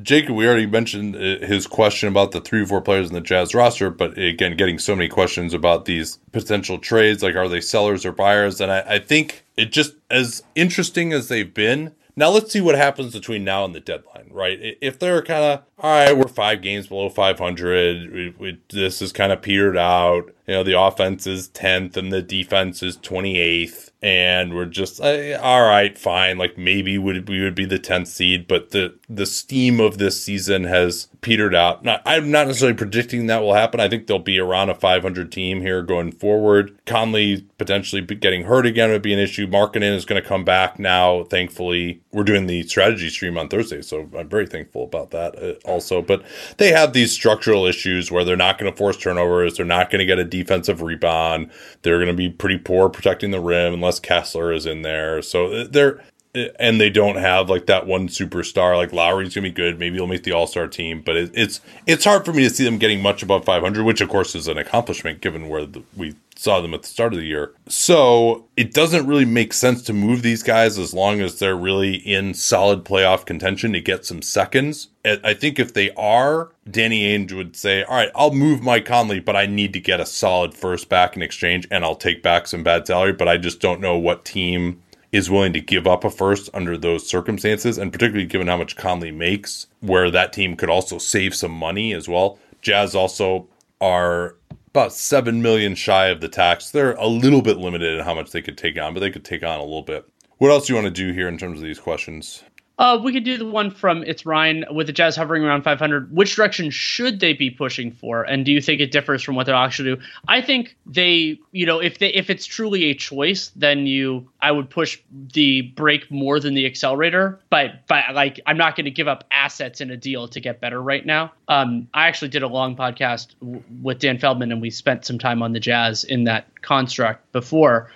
Jacob, we already mentioned uh, his question about the three or four players in the Jazz roster, but again, getting so many questions about these potential trades, like are they sellers or buyers? And I, I think it just as interesting as they've been. Now let's see what happens between now and the deadline, right? If they're kind of all right, we're five games below 500. We, we, this is kind of petered out. You know, the offense is 10th and the defense is 28th and we're just uh, all right, fine. Like maybe would we would be the tenth seed, but the the steam of this season has petered out. Not, I'm not necessarily predicting that will happen. I think they'll be around a 500 team here going forward. Conley potentially getting hurt again would be an issue. Markkanen is going to come back now. Thankfully, we're doing the strategy stream on Thursday, so I'm very thankful about that uh, also. But they have these structural issues where they're not going to force turnovers. They're not going to get a defensive rebound. They're going to be pretty poor protecting the rim unless Kessler is in there. So uh, they're and they don't have like that one superstar like Lauri's gonna be good. Maybe he'll make the All Star team, but it, it's it's hard for me to see them getting much above 500, which of course is an accomplishment given where the, we saw them at the start of the year. So it doesn't really make sense to move these guys as long as they're really in solid playoff contention to get some seconds. I think if they are, Danny Ainge would say, All right, I'll move Mike Conley, but I need to get a solid first back in exchange and I'll take back some bad salary. But I just don't know what team is willing to give up a first under those circumstances, and particularly given how much Conley makes, where that team could also save some money as well. Jazz also are about seven million shy of the tax. They're a little bit limited in how much they could take on, but they could take on a little bit. What else do you want to do here in terms of these questions? Uh, we could do the one from it's Ryan with the Jazz hovering around 500. Which direction should they be pushing for? And do you think it differs from what they'll actually do? I think they, you know, if they if it's truly a choice, then you I would push the brake more than the accelerator. But but like I'm not going to give up assets in a deal to get better right now. Um, I actually did a long podcast w- with Dan Feldman, and we spent some time on the Jazz in that construct before.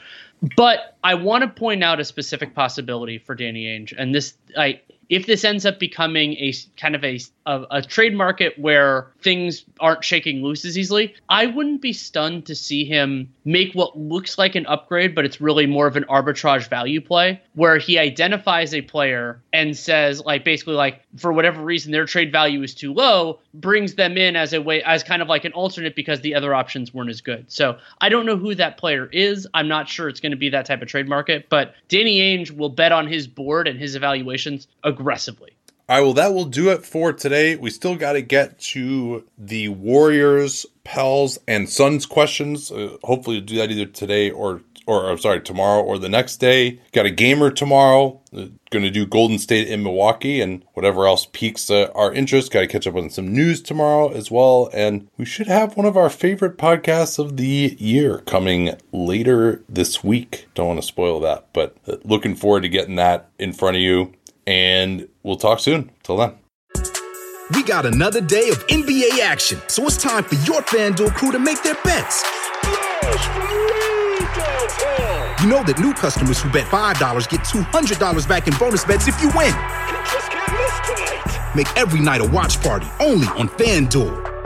But I want to point out a specific possibility for Danny Ainge, and this I if this ends up becoming a kind of a, a, a trade market where things aren't shaking loose as easily, I wouldn't be stunned to see him make what looks like an upgrade, but it's really more of an arbitrage value play where he identifies a player and says, like, basically, like, for whatever reason, their trade value is too low, brings them in as a way, as kind of like an alternate because the other options weren't as good. So I don't know who that player is. I'm not sure it's going to be that type of trade market, but Danny Ainge will bet on his board and his evaluations aggressively. All right, well, that will do it for today. We still got to get to the Warriors, Pels, and Suns questions. Uh, hopefully, do that either today or, or I'm sorry, tomorrow or the next day. Got a gamer tomorrow. Uh, Going to do Golden State in Milwaukee and whatever else piques uh, our interest. Got to catch up on some news tomorrow as well. And we should have one of our favorite podcasts of the year coming later this week. Don't want to spoil that, but uh, looking forward to getting that in front of you and we'll talk soon. Till then. We got another day of NBA action, so it's time for your FanDuel crew to make their bets. You know that new customers who bet $5 get $200 back in bonus bets if you win. Make every night a watch party only on FanDuel.